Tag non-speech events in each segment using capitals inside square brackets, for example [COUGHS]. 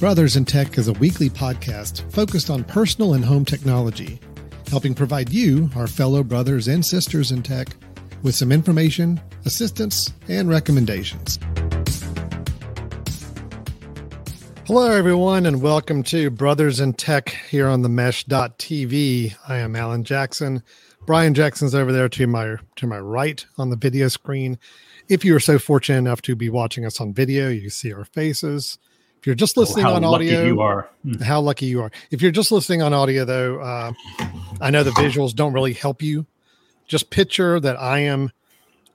Brothers in Tech is a weekly podcast focused on personal and home technology, helping provide you, our fellow brothers and sisters in tech, with some information, assistance, and recommendations. Hello, everyone, and welcome to Brothers in Tech here on the Mesh.tv. I am Alan Jackson. Brian Jackson's over there to my to my right on the video screen. If you are so fortunate enough to be watching us on video, you see our faces. If you're just listening oh, on audio, you are. Hmm. How lucky you are. If you're just listening on audio, though, uh, I know the visuals don't really help you. Just picture that I am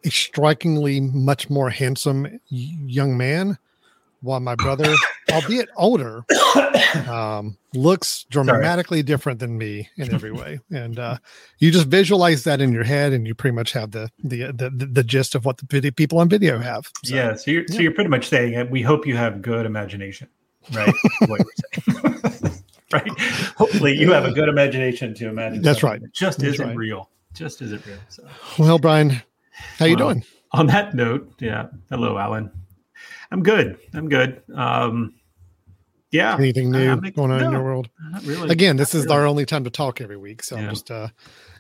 a strikingly much more handsome young man, while my brother, albeit older, um, looks [COUGHS] dramatically Sorry. different than me in every way. And uh, you just visualize that in your head, and you pretty much have the the the, the gist of what the people on video have. So, yeah. So you're yeah. so you're pretty much saying we hope you have good imagination, right? what you're saying. [LAUGHS] right. Hopefully, you have a good imagination to imagine. That's right. That just That's isn't right. real. Just isn't real. So. Well, Brian, how well, you doing? On that note, yeah. Hello, Alan. I'm good. I'm good. Um, yeah. Anything new going on no, in your world? Really. Again, this not is really. our only time to talk every week, so yeah. I'm just uh,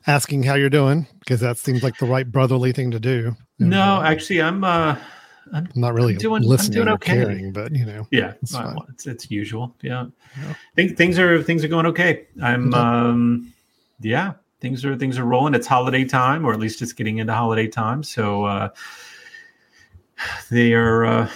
asking how you're doing because that seems like the right brotherly thing to do. And, no, uh, actually, I'm. Uh, I'm, I'm not really I'm doing, listening I'm doing okay. or caring, but you know, yeah, it's, well, it's, it's usual. Yeah, yeah. Think, things are things are going okay. I'm. Okay. Um, yeah, things are things are rolling. It's holiday time, or at least it's getting into holiday time. So uh, they are. Uh,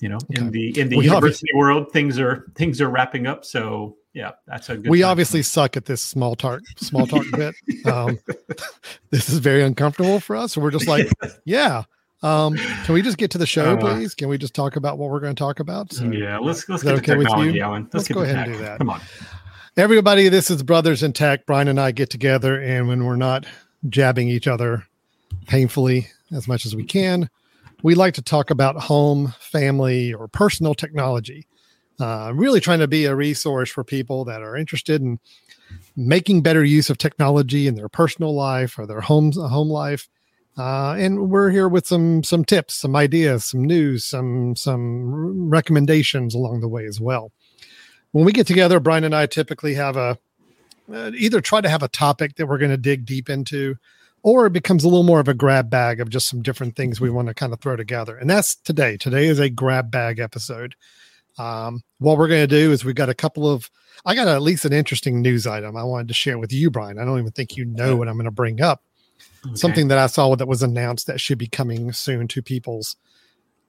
you know okay. in the in the we university world things are things are wrapping up. So yeah that's a good we obviously suck at this small talk small talk bit. Um, [LAUGHS] this is very uncomfortable for us. So we're just like [LAUGHS] yeah um, can we just get to the show uh, please? Can we just talk about what we're going to talk about? So, yeah let's let's get okay with you? Alan. let's, let's go ahead tech. and do that. Come on. Everybody this is brothers in tech. Brian and i get together and when we're not jabbing each other painfully as much as we can we like to talk about home, family, or personal technology. Uh, really trying to be a resource for people that are interested in making better use of technology in their personal life or their home home life. Uh, and we're here with some some tips, some ideas, some news, some some recommendations along the way as well. When we get together, Brian and I typically have a uh, either try to have a topic that we're going to dig deep into, or it becomes a little more of a grab bag of just some different things we want to kind of throw together. And that's today. Today is a grab bag episode. Um, what we're going to do is we've got a couple of, I got at least an interesting news item I wanted to share with you, Brian. I don't even think you know what I'm going to bring up. Okay. Something that I saw that was announced that should be coming soon to people's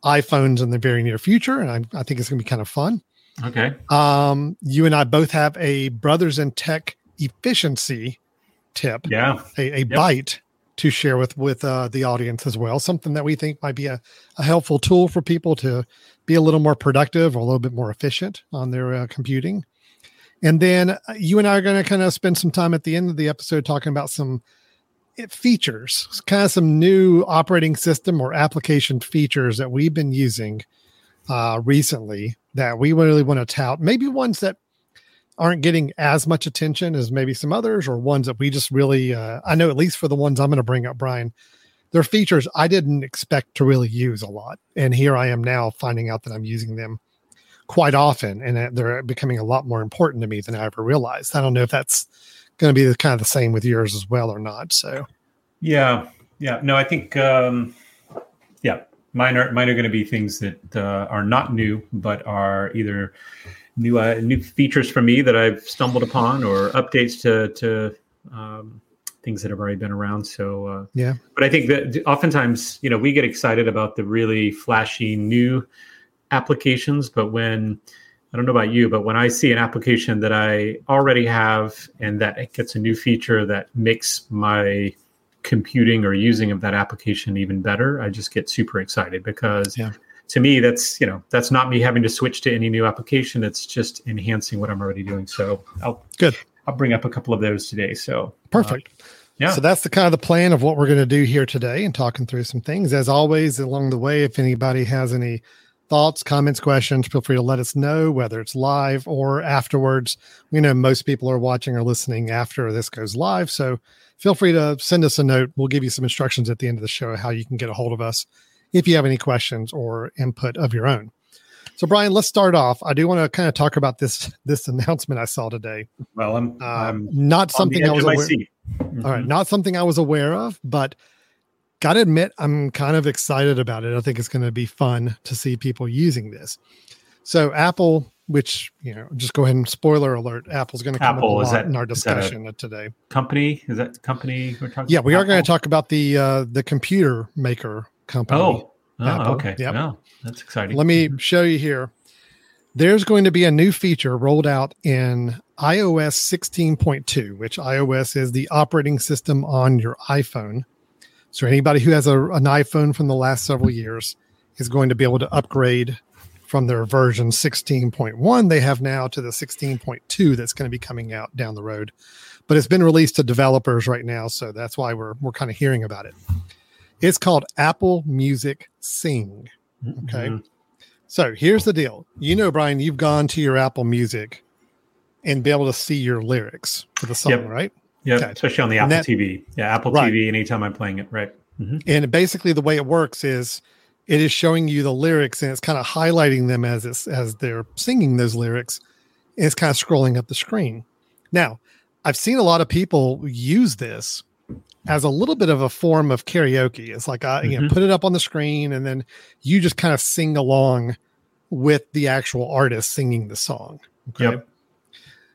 iPhones in the very near future. And I, I think it's going to be kind of fun. Okay. Um, you and I both have a Brothers in Tech efficiency tip. Yeah. A, a yep. bite to share with with uh, the audience as well. Something that we think might be a, a helpful tool for people to be a little more productive or a little bit more efficient on their uh, computing. And then uh, you and I are going to kind of spend some time at the end of the episode talking about some eh, features, kind of some new operating system or application features that we've been using uh, recently that we really want to tout. Maybe ones that aren't getting as much attention as maybe some others or ones that we just really uh, i know at least for the ones i'm going to bring up brian they're features i didn't expect to really use a lot and here i am now finding out that i'm using them quite often and they're becoming a lot more important to me than i ever realized. I don't know if that's going to be the kind of the same with yours as well or not so. Yeah yeah no i think um yeah mine are mine are going to be things that uh, are not new but are either new uh, new features from me that I've stumbled upon or updates to to um, things that have already been around. So uh, yeah, but I think that oftentimes you know we get excited about the really flashy new applications, but when I don't know about you, but when I see an application that I already have and that it gets a new feature that makes my computing or using of that application even better, I just get super excited because yeah to me that's you know that's not me having to switch to any new application. It's just enhancing what i'm already doing. So i'll good. I'll bring up a couple of those today. So perfect. uh, yeah. So that's the kind of the plan of what we're going to do here today and talking through some things. As always along the way if anybody has any thoughts comments questions feel free to let us know whether it's live or afterwards. We know most people are watching or listening after this goes live. So feel free to send us a note. We'll give you some instructions at the end of the show how you can get a hold of us if you have any questions or input of your own. So, Brian, let's start off. I do want to kind of talk about this [LAUGHS] this announcement I saw today. Well, I'm, Um, I'm not something I was aware. All All right, not something I was aware of, but gotta admit, I'm kind of excited about it. I think it's going to be fun to see people using this. So, Apple, which you know, just go ahead and spoiler alert, Apple's going to come Apple, up a is lot that- in our is that a- discussion today. company. Is that company we're talking? Yeah, we are going to talk about the uh, the computer maker company. Oh, oh Apple, okay. yep. Yeah, that's exciting. Let me mm-hmm. show you here. There's going to be a new feature rolled out in iOS 16.2, which iOS is the operating system on your iPhone. So anybody who has a, an iPhone from the last several years is going to be able to upgrade from their version 16.1 they have now to the 16.2 that's going to be coming out down the road. But it's been released to developers right now, so that's why we're we're kind of hearing about it. It's called Apple Music Sing. Okay. Mhm. So here's the deal. You know, Brian, you've gone to your Apple Music and be able to see your lyrics for the song, Yep. right? Yeah, Okay. especially on the Apple that- TV. Yeah, Apple Right. TV. Anytime I'm playing it, right? Mhm. And basically, the way it works is it is showing you the lyrics and it's kind of highlighting them as it's as they're singing those lyrics. And it's kind of scrolling up the screen. Now, I've seen a lot of people use this as a little bit of a form of karaoke. It's like uh, you know, Mhm. put it up on the screen and then you just kind of sing along with the actual artist singing the song. Okay. Yep.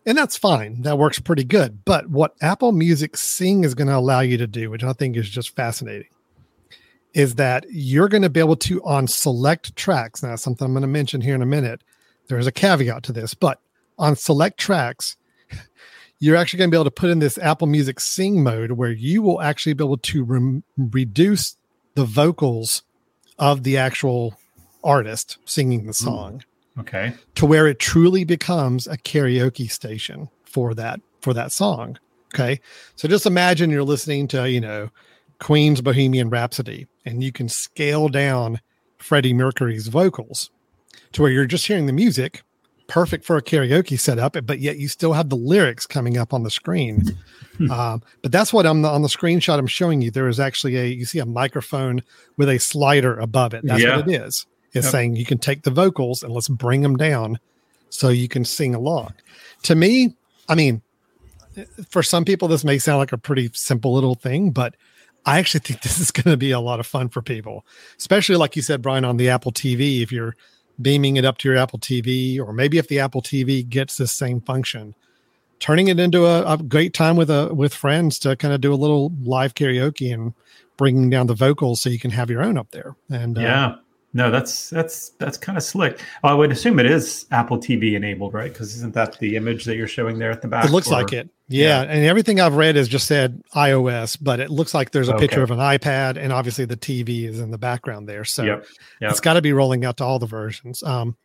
And that's fine. That works pretty good. But what Apple Music Sing is going to allow you to do, which I think is just fascinating, is that you're going to be able to, on select tracks, now, something I'm going to mention here in a minute, there's a caveat to this, but on select tracks, you're actually going to be able to put in this Apple Music Sing mode where you will actually be able to rem- reduce the vocals of the actual artist singing the hmm. song Okay. to where it truly becomes a karaoke station for that for that song okay so just imagine you're listening to you know queen's bohemian rhapsody and you can scale down freddie mercury's vocals to where you're just hearing the music perfect for a karaoke setup but yet you still have the lyrics coming up on the screen [LAUGHS] um, but that's what I'm on the screenshot I'm showing you. There is actually a you see a microphone with a slider above it. That's Yeah. what it is. It's Yep. saying you can take the vocals and let's bring them down so you can sing along. To me, I mean, for some people this may sound like a pretty simple little thing, but I actually think [LAUGHS] this is going to be a lot of fun for people, especially like you said, Brian, on the Apple TV. If you're beaming it up to your Apple TV, or maybe if the Apple TV gets this same function, turning it into a, a great time with a with friends to kind of do a little live karaoke and bringing down the vocals so you can have your own up there. And uh, Yeah. No, that's that's that's kind of slick. Well, I would assume it is Apple TV enabled, right? Because isn't that the image that you're showing there at the back? it looks or- like it. Yeah, and everything I've read has just said iOS, but it looks like there's a picture of an iPad, and obviously the TV is in the background there. So Yep. Yep. it's got to be rolling out to all the versions. Um,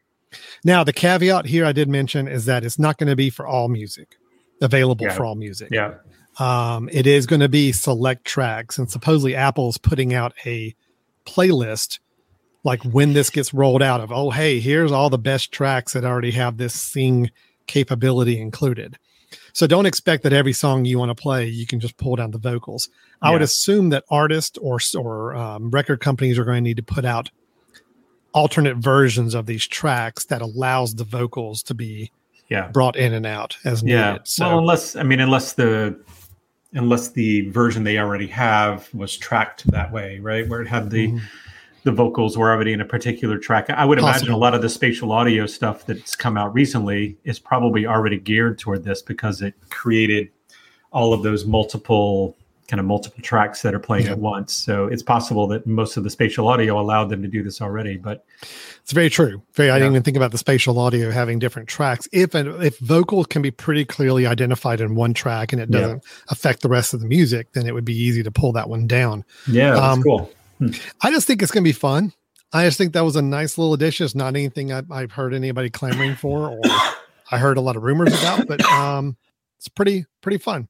now the caveat here I did mention is that it's not going to be for all music available Yeah. for all music. Yeah. Um, it is going to be select tracks, and supposedly Apple's putting out a playlist like when this gets rolled out of oh hey here's all the best tracks that already have this sing capability included so don't expect that every song you want to play you can just pull down the vocals i would assume that artists or or um, record companies are going to need to put out alternate versions of these tracks that allows the vocals to be Yeah. brought in and out as needed Yeah. so well, unless I mean, unless the unless the version they already have was tracked that way, right? Where it had the Mhm. The vocals were already in a particular track. I would imagine a lot of the spatial audio stuff that's come out recently is probably already geared toward this because it created all of those multiple kind of multiple tracks that are playing Yeah. at once. So it's possible that most of the spatial audio allowed them to do this already. But It's very true. Very. I didn't even think about the spatial audio having different tracks. If if vocals can be pretty clearly identified in one track and it doesn't affect the rest of the music, then it would be easy to pull that one down. yeah, that's Um, cool. I just think it's going to be fun. I just think that was a nice little addition. It's not anything I, I've heard anybody clamoring for, or [COUGHS] I heard a lot of rumors about, but [COUGHS] um, it's pretty pretty fun.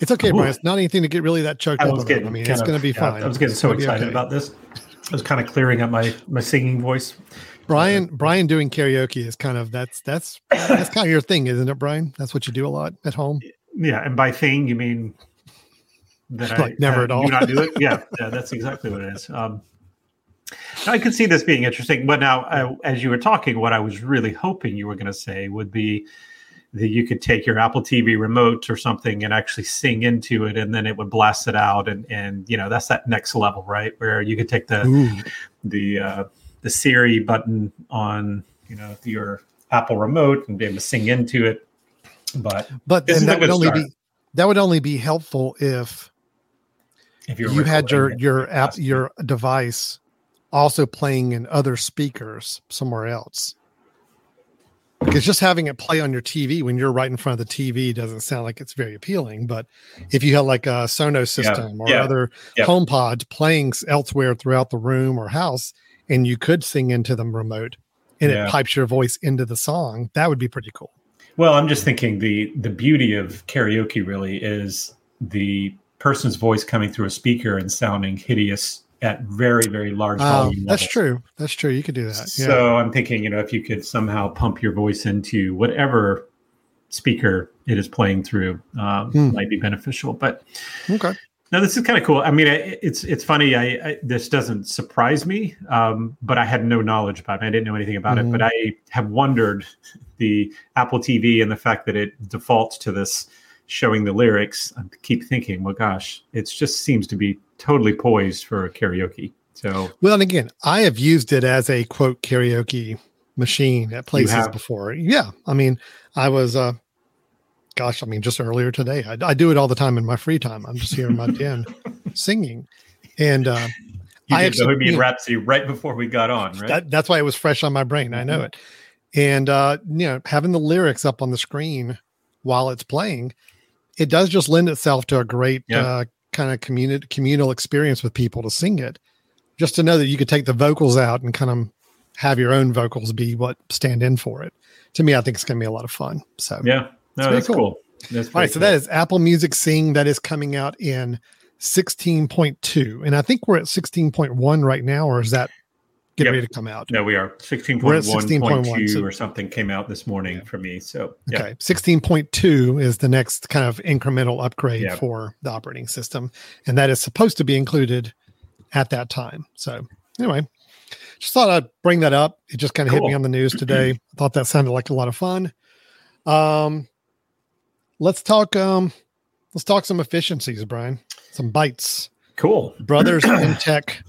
It's okay, Ooh. Brian. It's not anything to get really that choked I up getting I mean, it's going to be yeah, fine. I was getting so excited okay. about this. I was kind of clearing up my my singing voice. Brian. Brian doing karaoke is kind of that's that's that's kind of your thing, isn't it, Brian? That's what you do a lot at home. Yeah, and by thing you mean that Like never I at all. do not do it. [LAUGHS] Yeah, yeah, that's exactly what it is. Um, I could see this being interesting. But now, uh, as you were talking, what I was really hoping you were going to say would be that you could take your Apple TV remote or something and actually sing into it, and then it would blast it out, and and you know that's that next level, right? Where you could take the Ooh. the uh, the Siri button on you know your Apple remote and be able to sing into it. But but then that would only start. be that would only be helpful if if you had your your app your device also playing in other speakers somewhere else. Because just having it play on your TV when you're right in front of the TV doesn't sound like it's very appealing. But if you had like a Sonos system yeah, or yeah, other yeah. HomePod playing elsewhere throughout the room or house, and you could sing into them remote and it pipes your voice into the song, that would be pretty cool. Well, I'm just thinking the the beauty of karaoke really is the person's voice coming through a speaker and sounding hideous at very very large oh, volume. That's levels. true. That's true. You could do that. Yeah. So I'm thinking, you know, if you could somehow pump your voice into whatever speaker it is playing through, um, hmm. might be beneficial. But okay. No, this is kind of cool. I mean, it's it's funny. I, I this doesn't surprise me, um, but I had no knowledge about it. I didn't know anything about mm-hmm. it, but I have wondered the Apple TV and the fact that it defaults to this showing the lyrics. I keep thinking, well, gosh, it just seems to be totally poised for karaoke. So, well, and again, I have used it as a quote karaoke machine at places before. Yeah, I mean, I was, uh, gosh, I mean, just earlier today, I, I do it all the time in my free time. I'm just here in my den [LAUGHS] singing, and uh, you I did actually Bohemian Rhapsody right before we got on, right? That, that's why it was fresh on my brain. I know mm-hmm. it, and uh, you know, having the lyrics up on the screen while it's playing, it does just lend itself to a great yeah. uh, kind of communal communal experience with people to sing it. Just to know that you could take the vocals out and kind of have your own vocals be what stand in for it. To me, I think it's going to be a lot of fun. So yeah, no, that's cool. cool. That's All right, cool. so that is Apple Music Sing that is coming out in 16.2, and I think we're at 16.1 right now, or is that getting yep. ready to come out? No, we are 16.1.2 or something came out this morning yeah. for me. So yeah. okay, 16.2 is the next kind of incremental upgrade yeah. for the operating system, and that is supposed to be included at that time. So anyway, just thought I'd bring that up. It just kind of cool. hit me on the news today. [CLEARS THROAT] I thought that sounded like a lot of fun. Um, let's talk. Um, let's talk some efficiencies, Brian. Some bites. Cool. Brothers [CLEARS THROAT] in Tech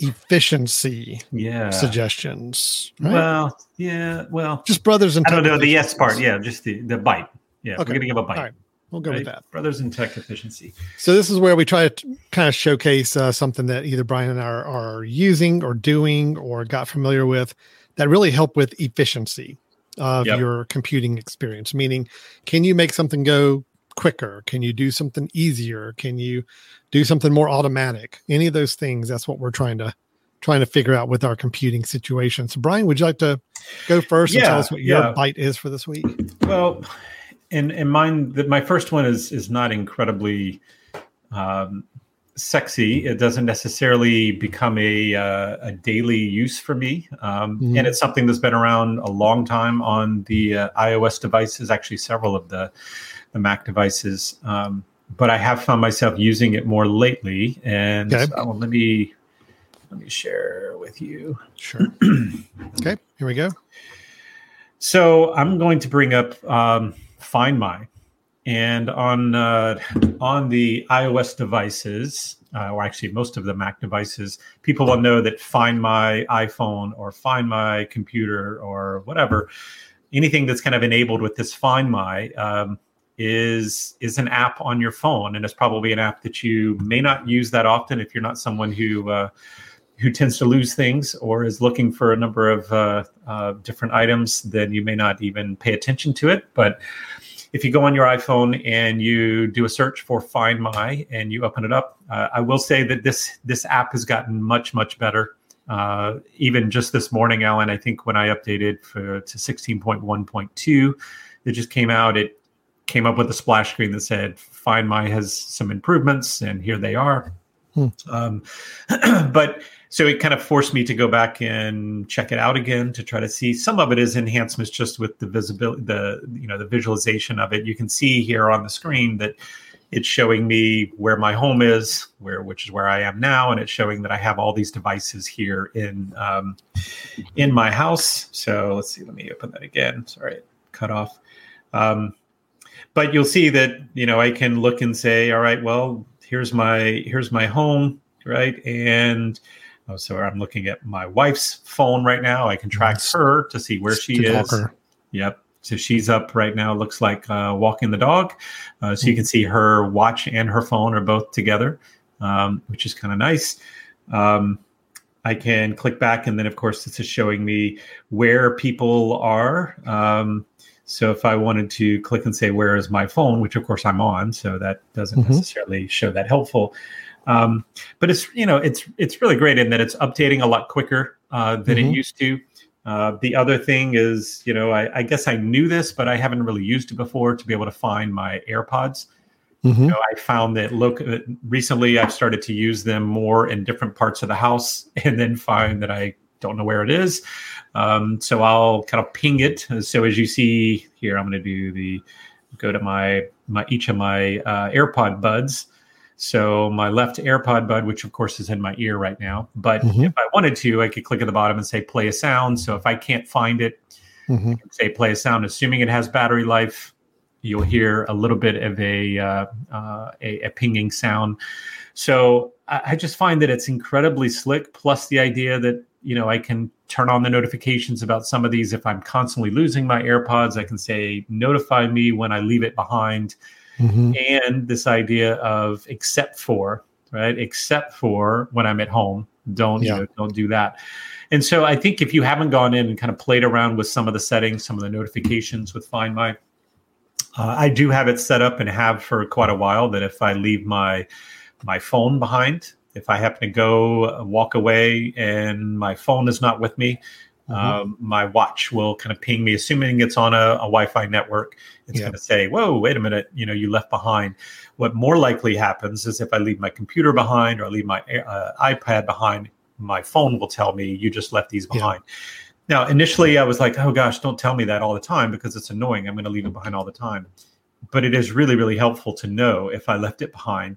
efficiency yeah suggestions right? well yeah well just brothers and i don't know the yes part yeah just the the bite yeah okay. we're gonna give a bite All right. we'll go right? with that brothers in tech efficiency so this is where we try to kind of showcase uh, something that either brian and i are, are using or doing or got familiar with that really help with efficiency of yep. your computing experience meaning can you make something go quicker? Can you do something easier? Can you do something more automatic? Any of those things that's what we're trying to trying to figure out with our computing situation. So brian would you like to go first yeah, and tell us what your yeah. bite is for this week? Well in in mine that my first one is is not incredibly um, sexy. It doesn't necessarily become a uh, a daily use for me um, mm-hmm. and it's something that's been around a long time on the uh, ios devices actually several of the the mac devices um, but I have found myself using it more lately. And okay. so, let me let me share with you. Sure. [CLEARS THROAT] okay, here we go. So I'm going to bring up um, Find My, and on uh, on the iOS devices, uh, or actually most of the Mac devices, people will know that Find My iPhone or Find My computer or whatever, anything that's kind of enabled with this Find My. Um, is is an app on your phone, and it's probably an app that you may not use that often if you're not someone who uh, who tends to lose things or is looking for a number of uh, uh, different items. Then you may not even pay attention to it. But if you go on your iPhone and you do a search for Find My and you open it up, uh, I will say that this this app has gotten much much better. Uh, even just this morning, Alan, I think when I updated for to 16.1.2, it just came out. It came up with a splash screen that said Find My has some improvements, and here they are. Hmm. Um, [CLEARS THROAT] but so it kind of forced me to go back and check it out again to try to see. Some of it is enhancements just with the visibility, the you know the visualization of it. You can see here on the screen that it's showing me where my home is, where which is where I am now, and it's showing that I have all these devices here in um, in my house. So let's see. Let me open that again. Sorry, cut off. Um, but you'll see that you know I can look and say, all right, well, here's my here's my home, right, and oh, so I'm looking at my wife's phone right now. I can track her to see where she is. Yep. So she's up right now. Looks like uh, walking the dog. Uh, so you can see her watch and her phone are both together, um, which is kind of nice. Um, I can click back, and then of course this is showing me where people are. Um, so if I wanted to click and say where is my phone, which of course I'm on, so that doesn't mm-hmm. necessarily show that helpful. Um, but it's you know it's it's really great in that it's updating a lot quicker uh, than mm-hmm. it used to. Uh, the other thing is, you know, I, I, guess I knew this, but I haven't really used it before to be able to find my AirPods. Mm-hmm. You know, I found that look uh, recently I've started to use them more in different parts of the house, [LAUGHS] and then find that I don't know where it is. Um, so I'll kind of ping it. So as you see here, I'm going to do the go to my my each of my uh, AirPod buds so my left AirPod bud, which of course is in my ear right now, but mm-hmm. if I wanted to, I could click at the bottom and say play a sound. So if I can't find it, mm-hmm. say play a sound. Assuming it has battery life, you'll hear a little bit of a uh, uh, a, a, pinging sound. So I, I just find that it's incredibly slick. Plus the idea that you know I can turn on the notifications about some of these. If I'm constantly losing my AirPods, I can say notify me when I leave it behind mm-hmm. and this idea of except for right except for when i'm at home don't yeah. you know, don't do that and so i think if you haven't gone in and kind of played around with some of the settings some of the notifications with find my uh, i do have it set up and have for quite a while that if i leave my my phone behind if i happen to go walk away and my phone is not with me Mm-hmm. Um, my watch will kind of ping me, assuming it's on a, a Wi-Fi network. It's yeah. going to say, "Whoa, wait a minute! You know, you left behind." What more likely happens is if I leave my computer behind or I leave my uh, iPad behind, my phone will tell me you just left these behind. Yeah. Now, initially, I was like, "Oh gosh, don't tell me that all the time because it's annoying. I'm going to leave it behind all the time." But it is really, really helpful to know if I left it behind.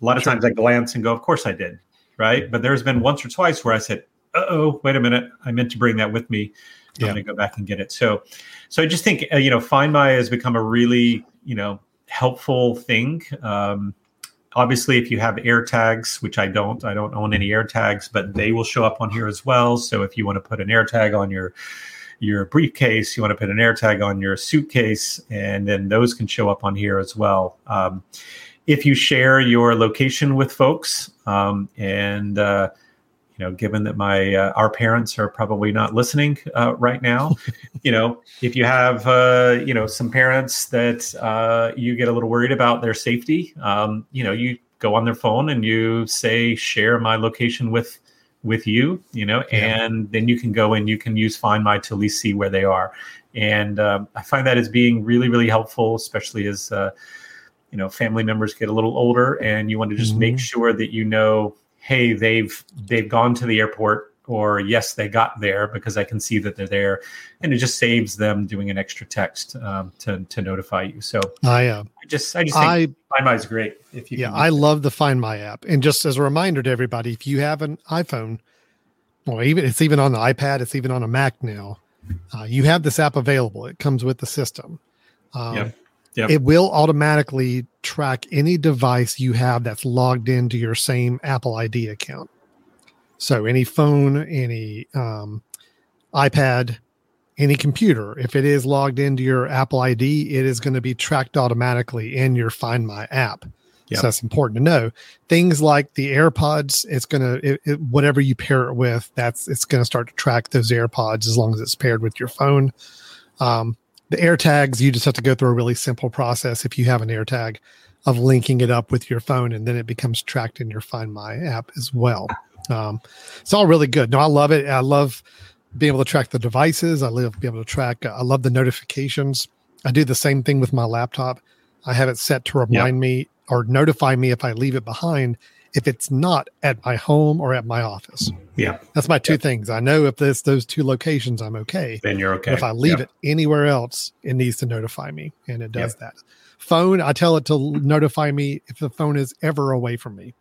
A lot of sure. times, I glance and go, "Of course I did." Right, but there's been once or twice where I said, uh oh, wait a minute, I meant to bring that with me. I'm going to go back and get it. So, so I just think uh, you know, Find My has become a really you know helpful thing. Um, obviously, if you have AirTags, which I don't, I don't own any AirTags, but they will show up on here as well. So if you want to put an AirTag on your your briefcase, you want to put an AirTag on your suitcase, and then those can show up on here as well. Um, if you share your location with folks, um, and uh, you know, given that my uh, our parents are probably not listening uh, right now, [LAUGHS] you know, if you have uh, you know some parents that uh, you get a little worried about their safety, um, you know, you go on their phone and you say share my location with with you, you know, yeah. and then you can go and you can use Find My to at least see where they are, and um, I find that as being really really helpful, especially as uh, you know family members get a little older and you want to just mm-hmm. make sure that you know hey they've they've gone to the airport or yes they got there because i can see that they're there. And it just saves them doing an extra text um, to, to notify you. So i, uh, I just i just think I, find my is great if you yeah i love the find my app. And just as a reminder to everybody if you have an iphone or even it's even on the ipad it's even on a mac now uh, you have this app available. It comes with the system. Um, yep. Yep. It will automatically track any device you have that's logged into your same Apple ID account. So any phone, any um, iPad, any computer, if it is logged into your Apple ID, it is going to be tracked automatically in your Find My app. Yep. So that's important to know. Things like the AirPods, it's going to it, whatever you pair it with, that's it's going to start to track those AirPods as long as it's paired with your phone. Um, the AirTags, you just have to go through a really simple process if you have an AirTag of linking it up with your phone, and then it becomes tracked in your Find My app as well. Um, it's all really good. No, I love it. I love being able to track the devices. I love being able to track. Uh, I love the notifications. I do the same thing with my laptop. I have it set to remind yep. me or notify me if I leave it behind if it's not at my home or at my office. Yeah. That's my two yeah. things. I know if there's those two locations, I'm okay. Then you're okay. But if I leave yeah. it anywhere else, it needs to notify me and it does that. phone, I tell it to notify me if the phone is ever away from me.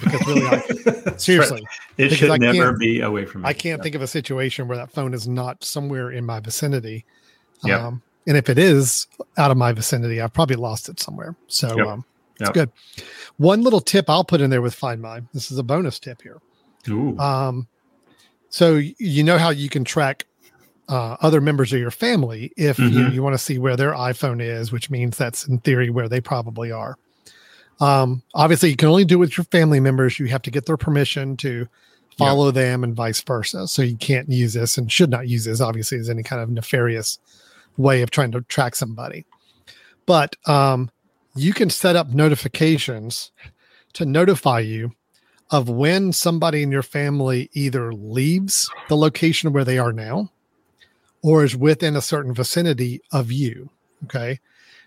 Because really, I, [LAUGHS] [LAUGHS] seriously, it should I never be away from me. I can't think of a situation where that phone is not somewhere in my vicinity. Yep. Um, and if it is out of my vicinity, I've probably lost it somewhere. So um, it's Yep. good. One little tip I'll put in there with Find My. This is a bonus tip here. Ooh. Um, so you know how you can track uh, other members of your family if you, Mhm. you want to see where their iPhone is, which means that's in theory where they probably are. Um, obviously, you can only do it with your family members. You have to get their permission to follow them and vice versa. So you can't use this and should not use this, obviously, as any kind of nefarious way of trying to track somebody. But um, you can set up notifications to notify you of when somebody in your family either leaves the location where they are now or is within a certain vicinity of you. Okay.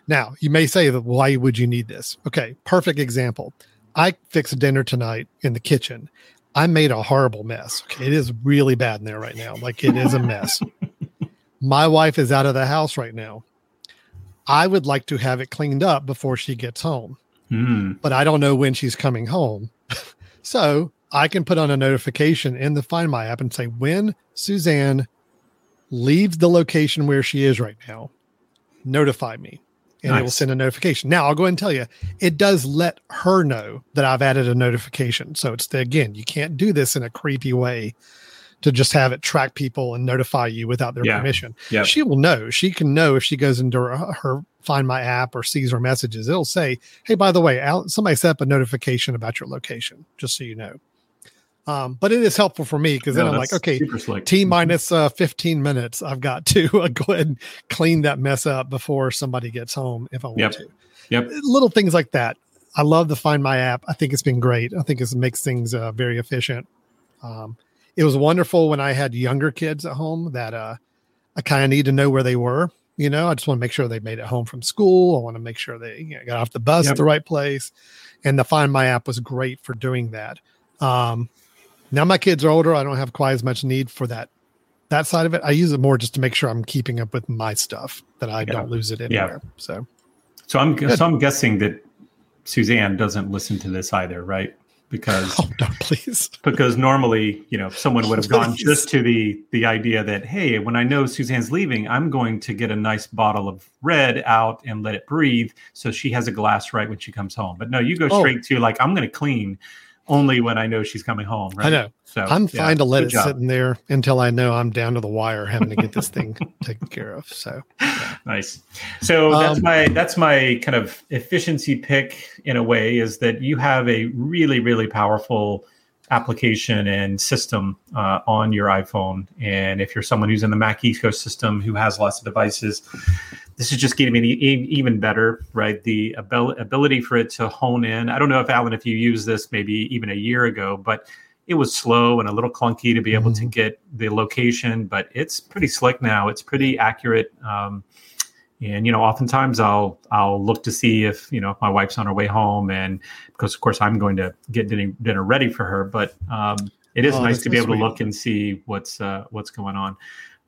Now, you may say that why would you need this? Okay, perfect example. I fixed dinner tonight in the kitchen. I made a horrible mess. Okay, it is really bad in there right now. Like it is a mess. [LAUGHS] My wife is out of the house right now. I would like to have it cleaned up before she gets home Mm. but I don't know when she's coming home. [LAUGHS] so I can put on a notification in the Find My app and say, when Suzanne leaves the location where she is right now, notify me. And it will send a notification. Now, I'll go ahead and tell you, it does let her know that I've added a notification. So it's the, again, you can't do this in a creepy way to just have it track people and notify you without their Yeah. permission Yep. she will know. She can know if she goes into her, her Find My app or sees her messages. It'll say, "Hey, by the way, Al, somebody set up a notification about your location, just so you know." Um, but it is helpful for me because then No, I'm like, okay. T minus uh, 15 minutes. I've got to [LAUGHS] uh, go ahead and clean that mess up before somebody gets home if I want Yep. to. Yep. Little things like that. I love the Find My app. I think it's been great. I think it makes things uh, very efficient. Um, it was wonderful when I had younger kids at home that uh, I kind of need to know where they were. You know, I just want to make sure they made it home from school. I want to make sure they you know, got off the bus Yep. at the right place. And the Find My app was great for doing that. Um, now my kids are older. I don't have quite as much need for that that side of it. I use it more just to make sure I'm keeping up with my stuff that I don't lose it anywhere. So So I'm Good. so I'm guessing that Suzanne doesn't listen to this either, right? Because [LAUGHS] oh no, please. because normally, you know, someone would have gone Please. just to the the idea that hey, when I know Suzanne's leaving, I'm going to get a nice bottle of red out and let it breathe, so she has a glass right when she comes home. But no, you go Oh. straight to like I'm going to clean only when I know she's coming home. Right? I know. So I'm yeah, fine to let it job. sit in there until I know I'm down to the wire having to get this thing [LAUGHS] taken care of. So [LAUGHS] Nice. So that's Um, my that's my kind of efficiency pick in a way is that you have a really really powerful application and system uh, on your iPhone, and if you're someone who's in the Mac ecosystem who has lots of devices, this is just getting even better, right? The abil- ability for it to hone in. I don't know if Alan, if you used this maybe even a year ago, but it was slow and a little clunky to be able to get the location, but it's pretty slick now. It's pretty accurate. Um, and you know, oftentimes I'll I'll look to see if you know if my wife's on her way home, and because of course I'm going to get dinner, dinner ready for her. But um, it is Oh, nice to be able to look and see what's uh, what's going on.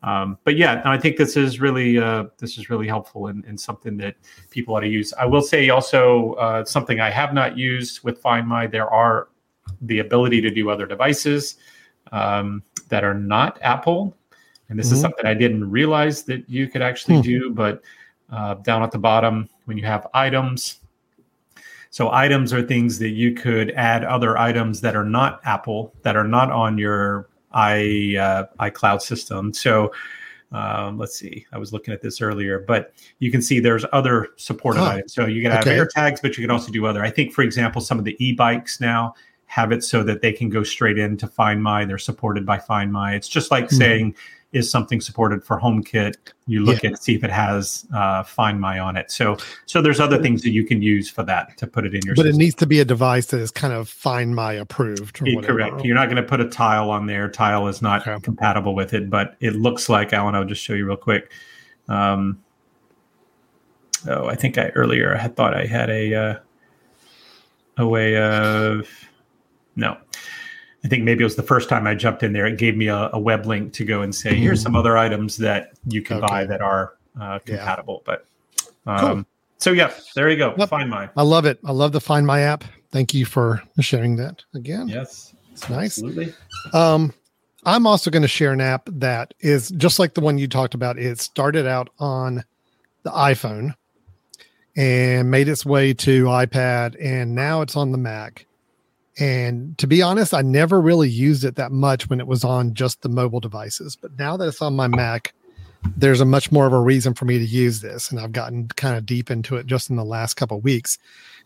Um, but yeah, I think this is really uh, this is really helpful and, and something that people ought to use. I will say also uh, something I have not used with Find My. There are the ability to do other devices um, that are not Apple, and this is Mhm. something I didn't realize that you could actually Hmm. do. But uh, down at the bottom, when you have items, so items are things that you could add other items that are not Apple, that are not on your i uh, iCloud system. So um, let's see, I was looking at this earlier, but you can see there's other supported Huh. items. So you can have Okay. AirTags, but you can also do other. I think, for example, some of the e-bikes now have it so that they can go straight into Find My. They're supported by Find My. It's just like Mhm. saying, is something supported for HomeKit? You look at see if it has uh, Find My on it. So, so there's other things that you can use for that to put it in your. but it needs to be a device that is kind of find my approved Yeah. Correct. You're not going to put a tile on there. Tile is not Okay. compatible with it, but it looks like Alan. I'll just show you real quick. Um, oh, I think I earlier I had thought I had a uh, a way of no. I think maybe it was the first time I jumped in there. It gave me a, a web link to go and say, "Here's some other items that you can buy that are uh, Yeah. compatible." But um, So yeah, there you go. Yep. Find my. I love it. I love the Find My app. Thank you for sharing that again. Yes, it's nice. Absolutely. Um, I'm also going to share an app that is just like the one you talked about. It started out on the iPhone and made its way to iPad, and now it's on the Mac. And to be honest, I never really used it that much when it was on just the mobile devices. But now that it's on my Mac, there's a much more of a reason for me to use this. And I've gotten kind of deep into it just in the last couple weeks.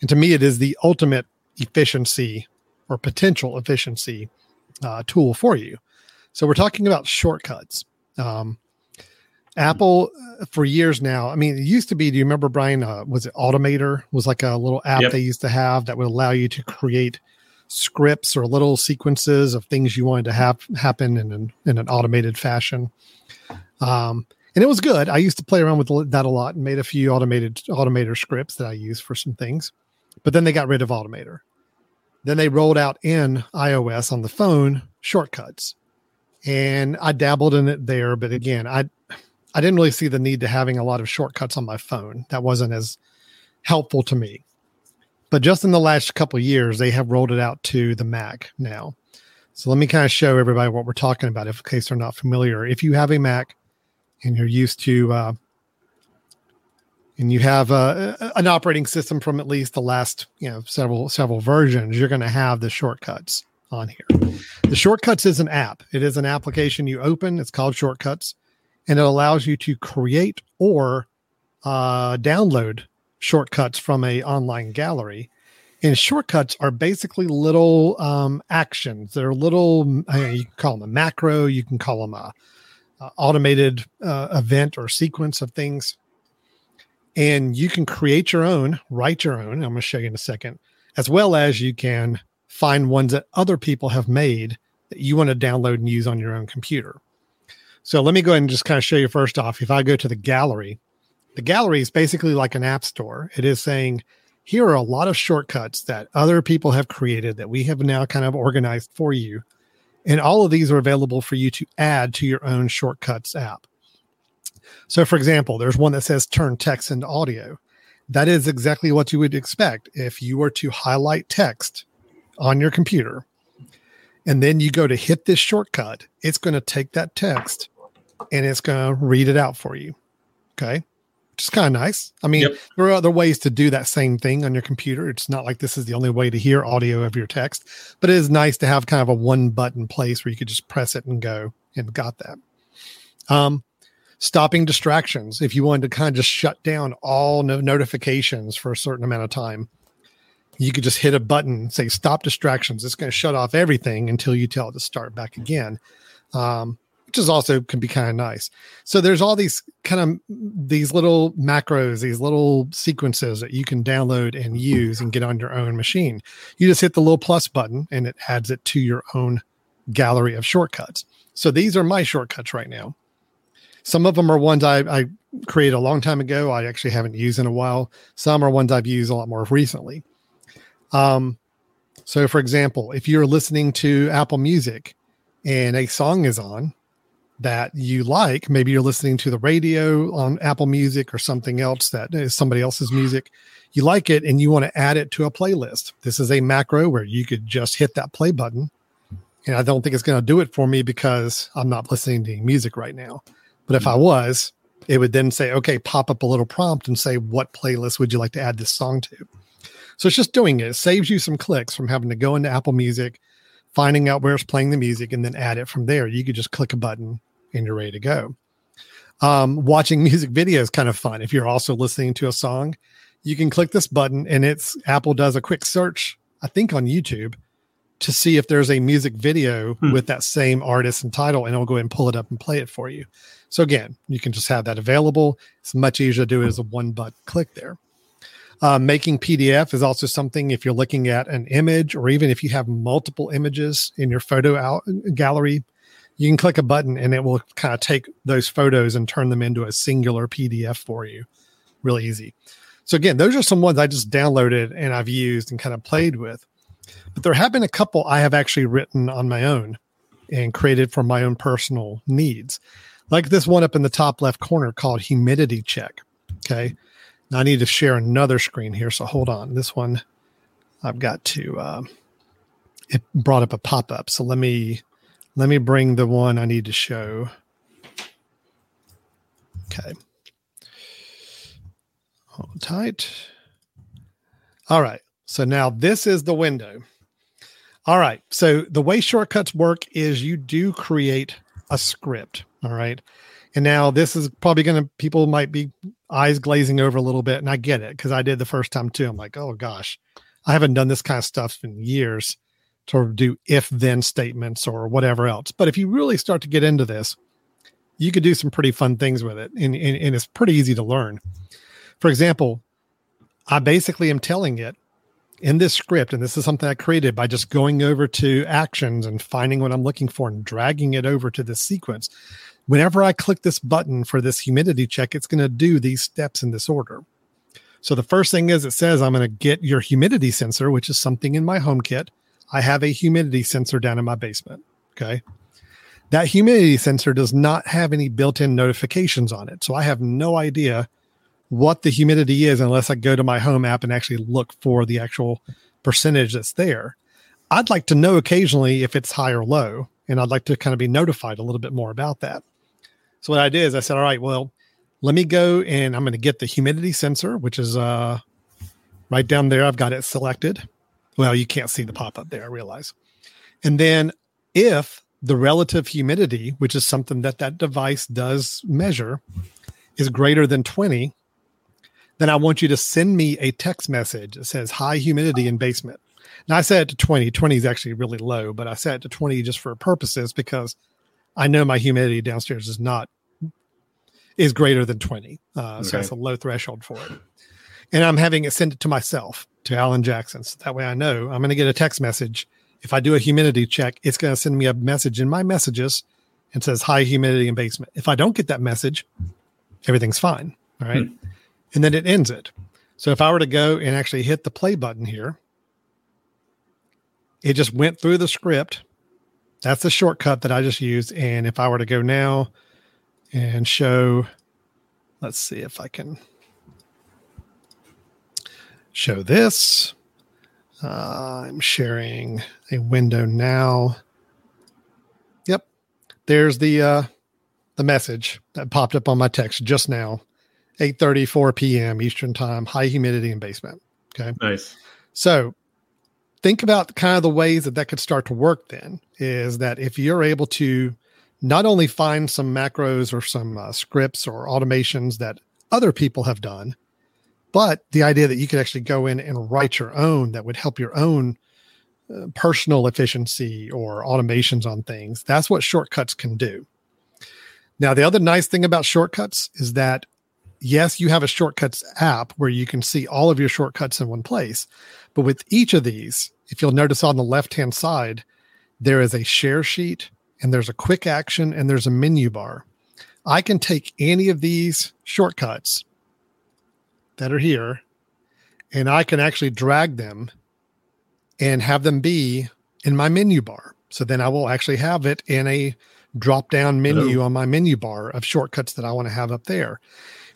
And to me, it is the ultimate efficiency or potential efficiency uh, tool for you. So we're talking about shortcuts. Um, Apple uh, for years now. I mean, it used to be. Do you remember Brian? Uh, was it Automator? Was like a little app yep. they used to have that would allow you to create scripts or little sequences of things you wanted to have happen in an, in an automated fashion. Um, and it was good. I used to play around with that a lot and made a few automated automator scripts that I use for some things. But then they got rid of Automator. Then they rolled out in iOS on the phone shortcuts. And I dabbled in it there, but again, I I didn't really see the need to having a lot of shortcuts on my phone. That wasn't as helpful to me. But just in the last couple years, they have rolled it out to the Mac now. So let me kind of show everybody what we're talking about, if in case they're not familiar. If you have a Mac and you're used to, uh, and you have uh, an operating system from at least the last, you know, several several versions, you're going to have the shortcuts on here. The shortcuts is an app. It is an application you open. It's called Shortcuts, and it allows you to create or uh, download shortcuts from a online gallery. And shortcuts are basically little um, actions. They're little. Uh, you can call them a macro. You can call them a, a automated uh, event or sequence of things. And you can create your own, write your own. I'm going to show you in a second, as well as you can find ones that other people have made that you want to download and use on your own computer. So let me go ahead and just kind of show you first off. If I go to the gallery, the gallery is basically like an app store. It is saying, here are a lot of shortcuts that other people have created that we have now kind of organized for you. And all of these are available for you to add to your own shortcuts app. So, for example, there's one that says turn text into audio. That is exactly what you would expect if you were to highlight text on your computer and then you go to hit this shortcut. It's going to take that text and it's going to read it out for you. Okay which is kind of nice. I mean, yep. there are other ways to do that same thing on your computer. It's not like this is the only way to hear audio of your text, but it is nice to have kind of a one button place where you could just press it and go and got that. Um, stopping distractions. If you wanted to kind of just shut down all no- notifications for a certain amount of time, you could just hit a button, say stop distractions. It's going to shut off everything until you tell it to start back again. Um, which is also can be kind of nice. So there's all these kind of these little macros, these little sequences that you can download and use and get on your own machine. You just hit the little plus button and it adds it to your own gallery of shortcuts. So these are my shortcuts right now. Some of them are ones I, I created a long time ago. I actually haven't used in a while. Some are ones I've used a lot more recently. Um, so, for example, if you're listening to Apple Music and a song is on, that you like. Maybe you're listening to the radio on Apple Music or something else that is somebody else's music. You like it and you want to add it to a playlist. This is a macro where you could just hit that play button. And I don't think it's going to do it for me because I'm not listening to music right now. But if I mm-hmm. was, it would then say, okay, pop up a little prompt and say, what playlist would you like to add this song to? So it's just doing it. It saves you some clicks from having to go into Apple Music, finding out where it's playing the music, and then add it from there. You could just click a button and you're ready to go. Um, watching [LAUGHS] music videos is kind of fun. If you're also listening to a song, you can click this button and it's Apple does a quick search, I think on YouTube, to see if there's a music video hmm. with that same artist and title, and it'll go ahead and pull it up and play it for you. So again, you can just have that available. It's much easier to do it as a one button click there. Uh, making PDF is also something if you're looking at an image or even if you have multiple images in your photo out, gallery you can click a button and it will kind of take those photos and turn them into a singular PDF for you. Really easy. So again, those are some ones I just downloaded and I've used and kind of played with. But there have been a couple I have actually written on my own and created for my own personal needs. Like this one up in the top left corner called humidity check. Okay. Now I need to share another screen here. So hold on. This one I've got to uh, it brought up a pop-up. So let me let me bring the one I need to show. Okay. Hold tight. All right. So now this is the window. All right. So the way shortcuts work is you do create a script. All right. And now this is probably going to, people might be eyes glazing over a little bit. And I get it because I did the first time too. I'm like, oh gosh, I haven't done this kind of stuff in years to do if then statements or whatever else. But if you really start to get into this, you could do some pretty fun things with it. And, and, and it's pretty easy to learn. For example, I basically am telling it in this script, and this is something I created by just going over to actions and finding what I'm looking for and dragging it over to this sequence. Whenever I click this button for this humidity check, it's going to do these steps in this order. So the first thing is it says I'm going to get your humidity sensor, which is something in my HomeKit. I have a humidity sensor down in my basement. Okay. That humidity sensor does not have any built in notifications on it. So I have no idea what the humidity is unless I go to my home app and actually look for the actual percentage that's there. I'd like to know occasionally if it's high or low, and I'd like to kind of be notified a little bit more about that. So what I did is I said, all right, well, let me go and I'm going to get the humidity sensor, which is uh, right down there. I've got it selected. Well, you can't see the pop up there, I realize. And then if the relative humidity, which is something that that device does measure, is greater than 20, then I want you to send me a text message that says high humidity in basement. Now I set it to 20. 20 is actually really low, but I set it to 20 just for purposes because I know my humidity downstairs is not is greater than 20. Uh, okay. So that's a low threshold for it. And I'm having it send it to myself, to Alan Jackson. So that way I know I'm going to get a text message. If I do a humidity check, it's going to send me a message in my messages and says high humidity in basement. If I don't get that message, everything's fine. All right. Hmm and then it ends it. So if I were to go and actually hit the play button here, it just went through the script. That's the shortcut that I just used. And if I were to go now and show, let's see if I can show this. Uh, I'm sharing a window now. Yep. There's the uh, the message that popped up on my text just now. 8:34 p.m. Eastern Time, high humidity in basement. Okay. Nice. So think about kind of the ways that that could start to work then is that if you're able to not only find some macros or some uh, scripts or automations that other people have done, but the idea that you could actually go in and write your own that would help your own uh, personal efficiency or automations on things, that's what shortcuts can do. Now, the other nice thing about shortcuts is that yes, you have a shortcuts app where you can see all of your shortcuts in one place. But with each of these, if you'll notice on the left hand side, there is a share sheet and there's a quick action and there's a menu bar. I can take any of these shortcuts that are here and I can actually drag them and have them be in my menu bar. So then I will actually have it in a drop down menu on my menu bar of shortcuts that I want to have up there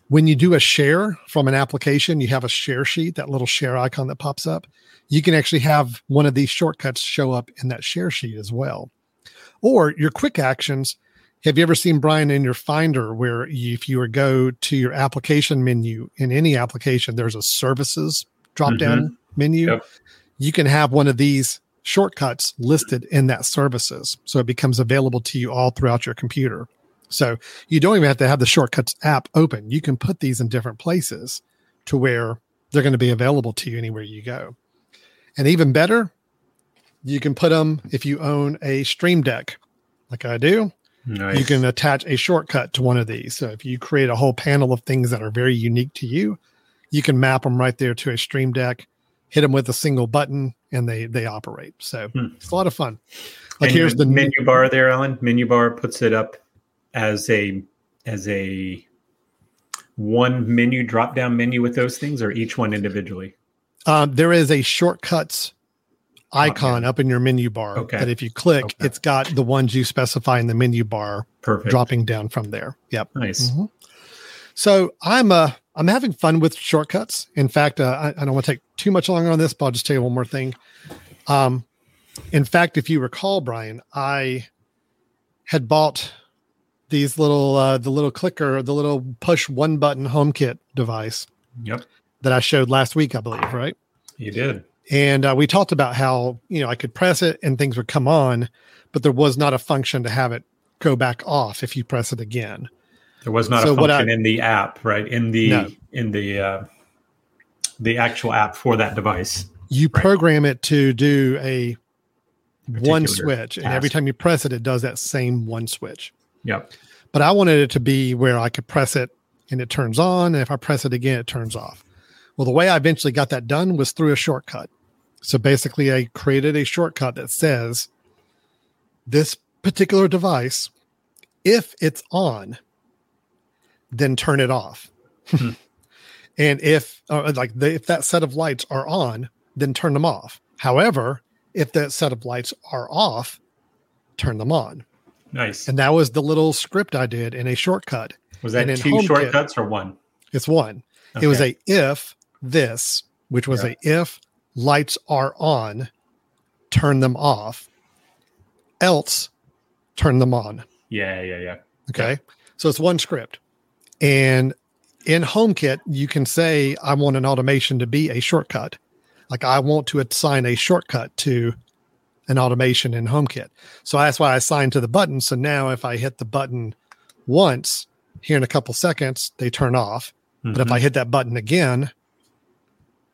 when you do a share from an application, you have a share sheet, that little share icon that pops up. You can actually have one of these shortcuts show up in that share sheet as well. Or your quick actions. Have you ever seen Brian in your Finder where if you go to your application menu in any application, there's a services drop down mm-hmm. menu? Yep. You can have one of these shortcuts listed in that services. So it becomes available to you all throughout your computer. So you don't even have to have the shortcuts app open. You can put these in different places to where they're going to be available to you anywhere you go. And even better, you can put them if you own a Stream Deck, like I do. Nice. You can attach a shortcut to one of these. So if you create a whole panel of things that are very unique to you, you can map them right there to a Stream Deck, hit them with a single button, and they they operate. So hmm. it's a lot of fun. Like and here's the menu bar there, Alan. Menu bar puts it up as a as a one menu drop down menu with those things or each one individually um, there is a shortcuts icon up in your menu bar okay. that if you click okay. it's got the ones you specify in the menu bar Perfect. dropping down from there yep nice mm-hmm. so i'm a I'm having fun with shortcuts. In fact, uh, I, I, don't want to take too much longer on this, but I'll just tell you one more thing. Um, in fact, if you recall, Brian, I had bought these little uh, the little clicker, the little push one button HomeKit device. Yep. That I showed last week, I believe, right? You did. And uh, we talked about how you know I could press it and things would come on, but there was not a function to have it go back off if you press it again. There was not so a function I, in the app, right? In the no. in the uh, the actual app for that device. You right. program it to do a one switch, task. and every time you press it, it does that same one switch. Yep. But I wanted it to be where I could press it and it turns on, and if I press it again, it turns off. Well, the way I eventually got that done was through a shortcut. So basically, I created a shortcut that says this particular device, if it's on, then turn it off. Hmm. [LAUGHS] and if uh, like the, if that set of lights are on, then turn them off. However, if that set of lights are off, turn them on. Nice. And that was the little script I did in a shortcut. Was that two shortcuts or one? It's one. Okay. It was a if this, which was yeah. a if lights are on, turn them off. Else, turn them on. Yeah, yeah, yeah. Okay. Yeah. So it's one script. And in HomeKit, you can say, I want an automation to be a shortcut. Like I want to assign a shortcut to an automation in HomeKit. So that's why I assigned to the button. So now if I hit the button once here in a couple seconds, they turn off. Mm-hmm. But if I mm-hmm. hit that button again,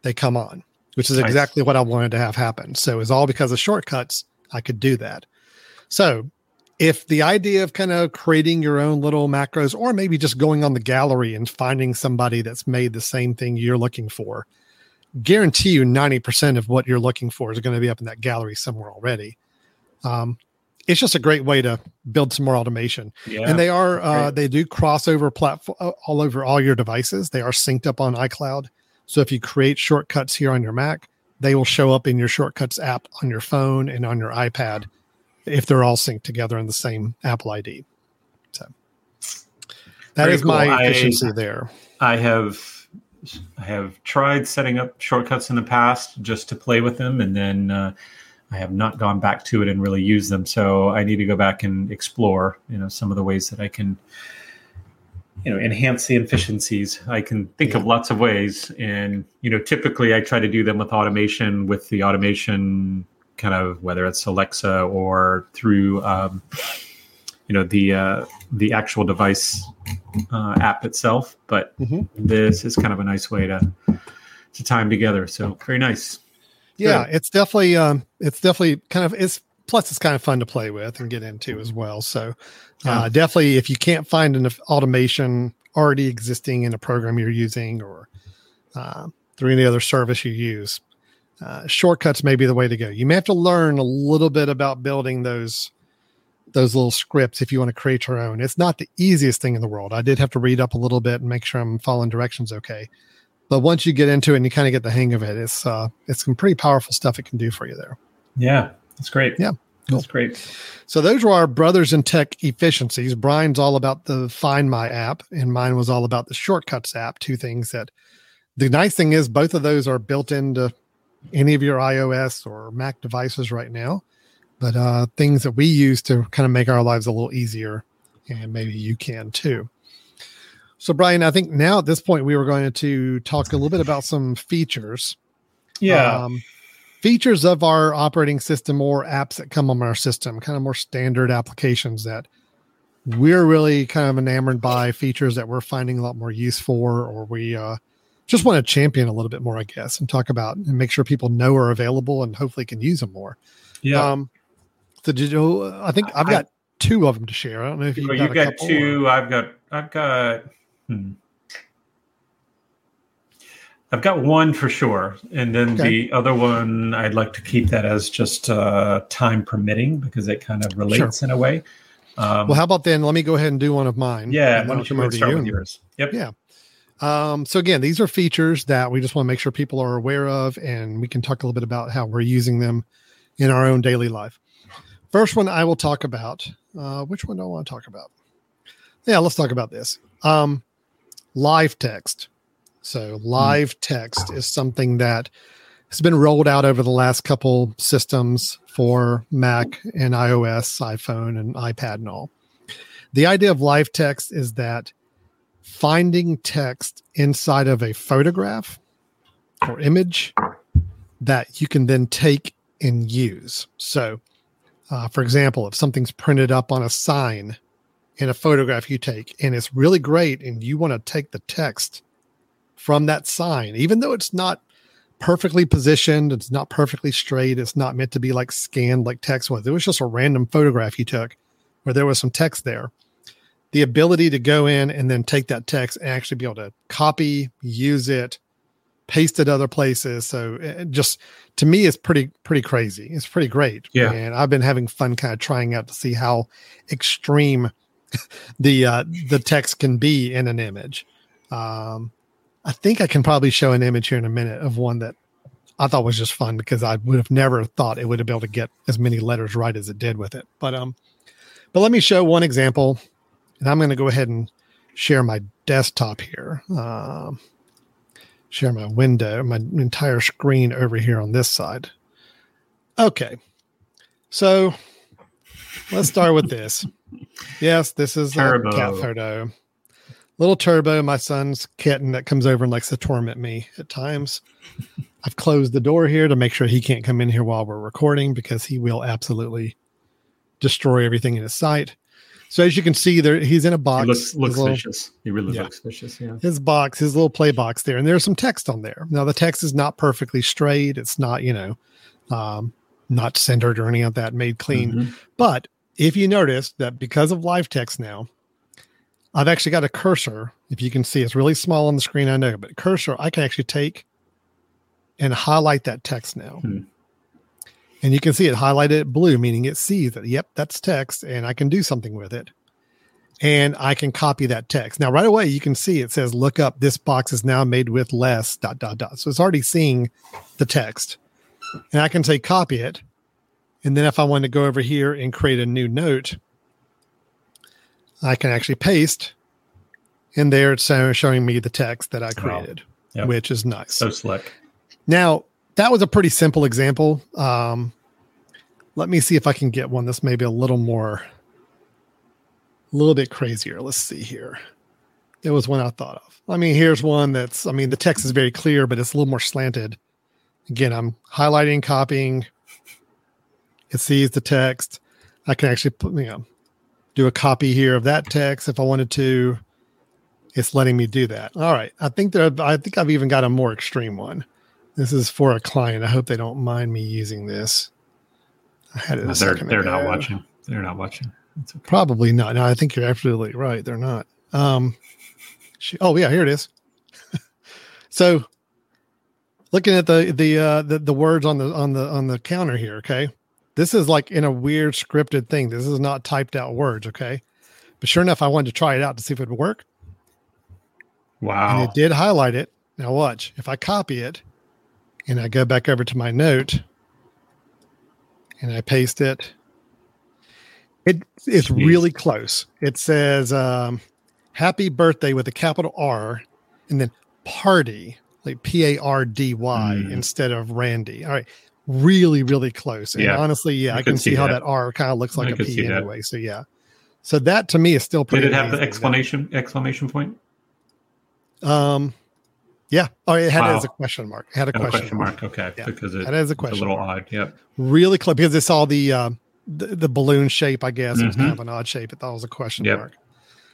they come on, which is exactly nice. what I wanted to have happen. So it's all because of shortcuts. I could do that. So if the idea of kind of creating your own little macros or maybe just going on the gallery and finding somebody that's made the same thing you're looking for guarantee you 90% of what you're looking for is going to be up in that gallery somewhere already um, it's just a great way to build some more automation yeah, and they are uh, they do crossover platform uh, all over all your devices they are synced up on icloud so if you create shortcuts here on your mac they will show up in your shortcuts app on your phone and on your ipad if they're all synced together in the same Apple ID. So that Very is cool. my efficiency I, there. I have I have tried setting up shortcuts in the past just to play with them, and then uh, I have not gone back to it and really used them. So I need to go back and explore, you know, some of the ways that I can, you know, enhance the efficiencies. I can think yeah. of lots of ways, and you know, typically I try to do them with automation, with the automation kind of whether it's Alexa or through um, you know the uh, the actual device uh, app itself. But mm-hmm. this is kind of a nice way to to time together. So very nice. Yeah, Good. it's definitely um, it's definitely kind of it's plus it's kind of fun to play with and get into as well. So uh, yeah. definitely if you can't find an automation already existing in a program you're using or uh, through any other service you use, uh, shortcuts may be the way to go. You may have to learn a little bit about building those those little scripts if you want to create your own. It's not the easiest thing in the world. I did have to read up a little bit and make sure I'm following directions okay. But once you get into it and you kind of get the hang of it, it's uh it's some pretty powerful stuff it can do for you there. Yeah, that's great. Yeah. Cool. That's great. So those were our brothers in tech efficiencies. Brian's all about the Find My app, and mine was all about the Shortcuts app. Two things that the nice thing is both of those are built into any of your iOS or Mac devices right now, but uh, things that we use to kind of make our lives a little easier, and maybe you can too. So, Brian, I think now at this point we were going to talk a little bit about some features. Yeah. Um, features of our operating system or apps that come on our system, kind of more standard applications that we're really kind of enamored by, features that we're finding a lot more use for, or we uh, just want to champion a little bit more, I guess, and talk about and make sure people know are available and hopefully can use them more. Yeah. Um, so did you? I think I've got I, two of them to share. I don't know if you've got, you got two. Or... I've got. I've got. Hmm. I've got one for sure, and then okay. the other one I'd like to keep that as just uh, time permitting because it kind of relates sure. in a way. Um, well, how about then? Let me go ahead and do one of mine. Yeah, why don't you start you. with yours? Yep. Yeah. Um, so again, these are features that we just want to make sure people are aware of, and we can talk a little bit about how we're using them in our own daily life. First one I will talk about. Uh, which one do I want to talk about? Yeah, let's talk about this. Um, live text. So live text is something that has been rolled out over the last couple systems for Mac and iOS, iPhone, and iPad and all. The idea of live text is that finding text inside of a photograph or image that you can then take and use. So, uh, for example, if something's printed up on a sign in a photograph you take and it's really great and you want to take the text from that sign, even though it's not perfectly positioned, it's not perfectly straight, it's not meant to be like scanned like text was. It was just a random photograph you took where there was some text there. The ability to go in and then take that text and actually be able to copy, use it, paste it other places. So it just to me, it's pretty pretty crazy. It's pretty great. Yeah, and I've been having fun kind of trying out to see how extreme [LAUGHS] the uh, the text can be in an image. Um, I think I can probably show an image here in a minute of one that I thought was just fun because I would have never thought it would have been able to get as many letters right as it did with it. But um, but let me show one example, and I'm going to go ahead and share my desktop here. Um, share my window, my entire screen over here on this side. Okay, so let's start with this. Yes, this is Turbo. a cat photo little turbo, my son's kitten that comes over and likes to torment me at times. [LAUGHS] I've closed the door here to make sure he can't come in here while we're recording because he will absolutely destroy everything in his sight. So as you can see, there he's in a box. He looks, looks little, vicious. He really Yeah. looks vicious. Yeah. His box, his little play box there, and there's some text on there. Now the text is not perfectly straight. It's not, you know, um, not centered or any of that, made clean. Mhm. But if you notice that because of live text now, I've actually got a cursor. If you can see, it's really small on the screen, I know, but cursor, I can actually take and highlight that text now. Hmm. And you can see it highlighted blue, meaning it sees that, yep, that's text, and I can do something with it. And I can copy that text. Now, right away, you can see it says, look up, this box is now made with less, dot, dot, dot. So it's already seeing the text. And I can say, copy it. And then if I want to go over here and create a new note, I can actually paste, and there it's showing me the text that I Wow. created, Yep. which is nice. So slick. Now, that was a pretty simple example. Um, let me see if I can get one that's maybe a little more, a little bit crazier. Let's see here. There was one I thought of. I mean, here's one that's, I mean, the text is very clear, but it's a little more slanted. Again, I'm highlighting, copying. It sees the text. I can actually put, you know, do a copy here of that text if I wanted to. It's letting me do that. All right. I think there, I think I've even got a more extreme one. This is for a client. I hope they don't mind me using this. I had it. A they're they're not watching. They're not watching. Okay. Probably not. No, I think you're absolutely right. They're not. Um, sh- oh yeah, here it is. [LAUGHS] so, looking at the the uh, the the words on the on the on the counter here. Okay, this is like in a weird scripted thing. This is not typed out words. Okay, but sure enough, I wanted to try it out to see if it would work, and Wow. it did highlight it. Now watch. If I copy it, and I go back over to my note, and I paste it. It it's Jeez. really close. It says um, "Happy Birthday" with a capital R, and then "Party" like P A R D Y Mm. instead of Randy. All right, really really close. And Yeah, honestly, yeah, I I, can see, see how that. that R kind of looks like a could see P that. anyway. So yeah, so that to me is still pretty. Did it have the exclamation exclamation point? Um, yeah. Oh, it had it as a question mark. It had a Oh, question, question mark. mark. Okay, Yeah. because it, That is a question. it's a little mark. odd. Yeah. Really close because it saw the, uh, the the balloon shape. I guess it was kind of an odd shape. It thought it was a question Yep. mark.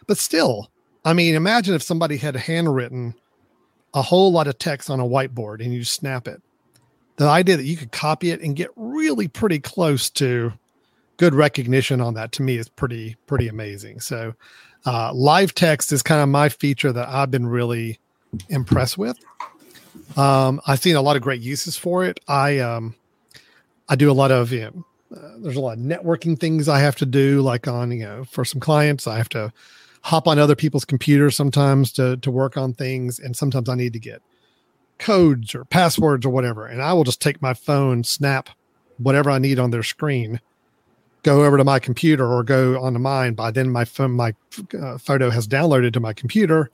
But still, I mean, imagine if somebody had handwritten a whole lot of text on a whiteboard and you snap it. The idea that you could copy it and get really pretty close to good recognition on that to me is pretty pretty amazing. So, uh, live text is kind of my feature that I've been really impressed with. Um, I've seen a lot of great uses for it. I um, I do a lot of you know, uh, there's a lot of networking things I have to do, like on you know for some clients I have to hop on other people's computers sometimes to to work on things, and sometimes I need to get codes or passwords or whatever, and I will just take my phone, snap whatever I need on their screen, go over to my computer or go onto mine. By then, my phone, my uh, photo has downloaded to my computer,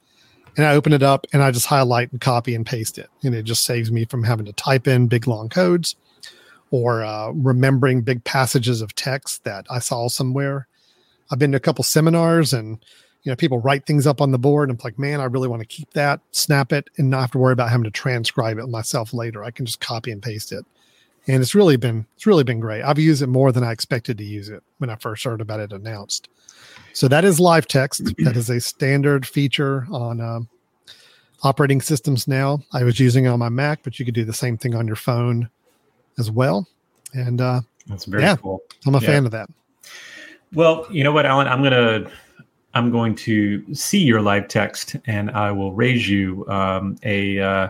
and I open it up and I just highlight and copy and paste it. And it just saves me from having to type in big long codes or uh, remembering big passages of text that I saw somewhere. I've been to a couple seminars and you know people write things up on the board and I'm like, man, I really want to keep that, snap it, and not have to worry about having to transcribe it myself later. I can just copy and paste it. And it's really been it's really been great. I've used it more than I expected to use it when I first heard about it announced. So that is live text. [CLEARS THROAT] that is a standard feature on um, operating systems now. I was using it on my Mac, but you could do the same thing on your phone as well. And uh, that's very yeah, cool. I'm a yeah. fan of that. Well, you know what, Alan, I'm gonna I'm going to see your live text, and I will raise you um, a uh,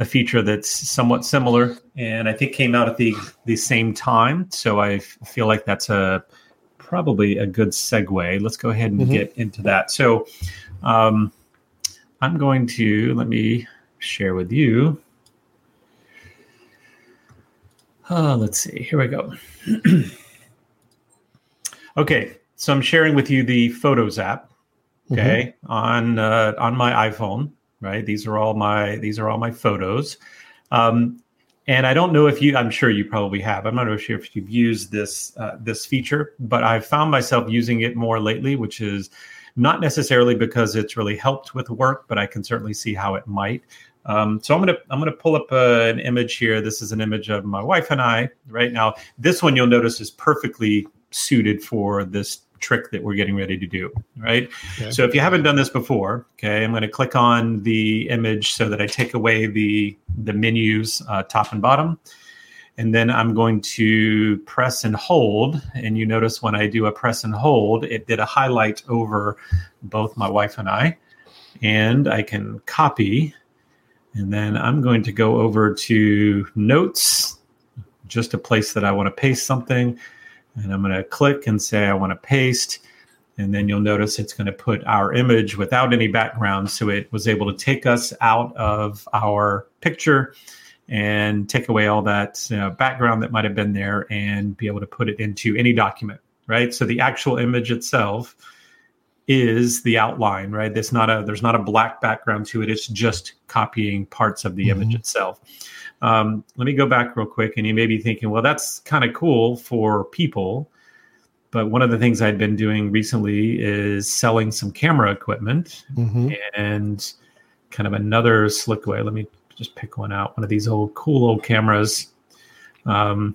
a feature that's somewhat similar, and I think came out at the the same time. So I f- feel like that's a probably a good segue. Let's go ahead and mm-hmm. get into that. So um, I'm going to let me share with you. Uh, let's see. Here we go. [CLEARS THROAT] okay, so I'm sharing with you the Photos app. Okay, mm-hmm. on uh, on my iPhone. Right. These are all my these are all my photos. Um, and I don't know if you, I'm sure you probably have. I'm not sure if you've used this uh, this feature, but I've found myself using it more lately, which is not necessarily because it's really helped with work, but I can certainly see how it might. Um, so I'm gonna I'm gonna pull up uh, an image here. This is an image of my wife and I right now. This one you'll notice is perfectly suited for this trick that we're getting ready to do, right? Okay. So if you haven't done this before, okay, I'm going to click on the image so that I take away the the menus uh, top and bottom, and then I'm going to press and hold. And you notice when I do a press and hold, it did a highlight over both my wife and I, and I can copy, and then I'm going to go over to notes, just a place that I want to paste something and I'm going to click and say I want to paste. And then you'll notice it's going to put our image without any background. So it was able to take us out of our picture and take away all that you know, background that might have been there and be able to put it into any document, right? So the actual image itself is the outline, right? There's not a there's not a black background to it. It's just copying parts of the mm-hmm. image itself. Um, let me go back real quick, and you may be thinking, well, that's kind of cool for people. But one of the things I'd been doing recently is selling some camera equipment mm-hmm. and kind of another slick way. Let me just pick one out, one of these old cool old cameras. Um,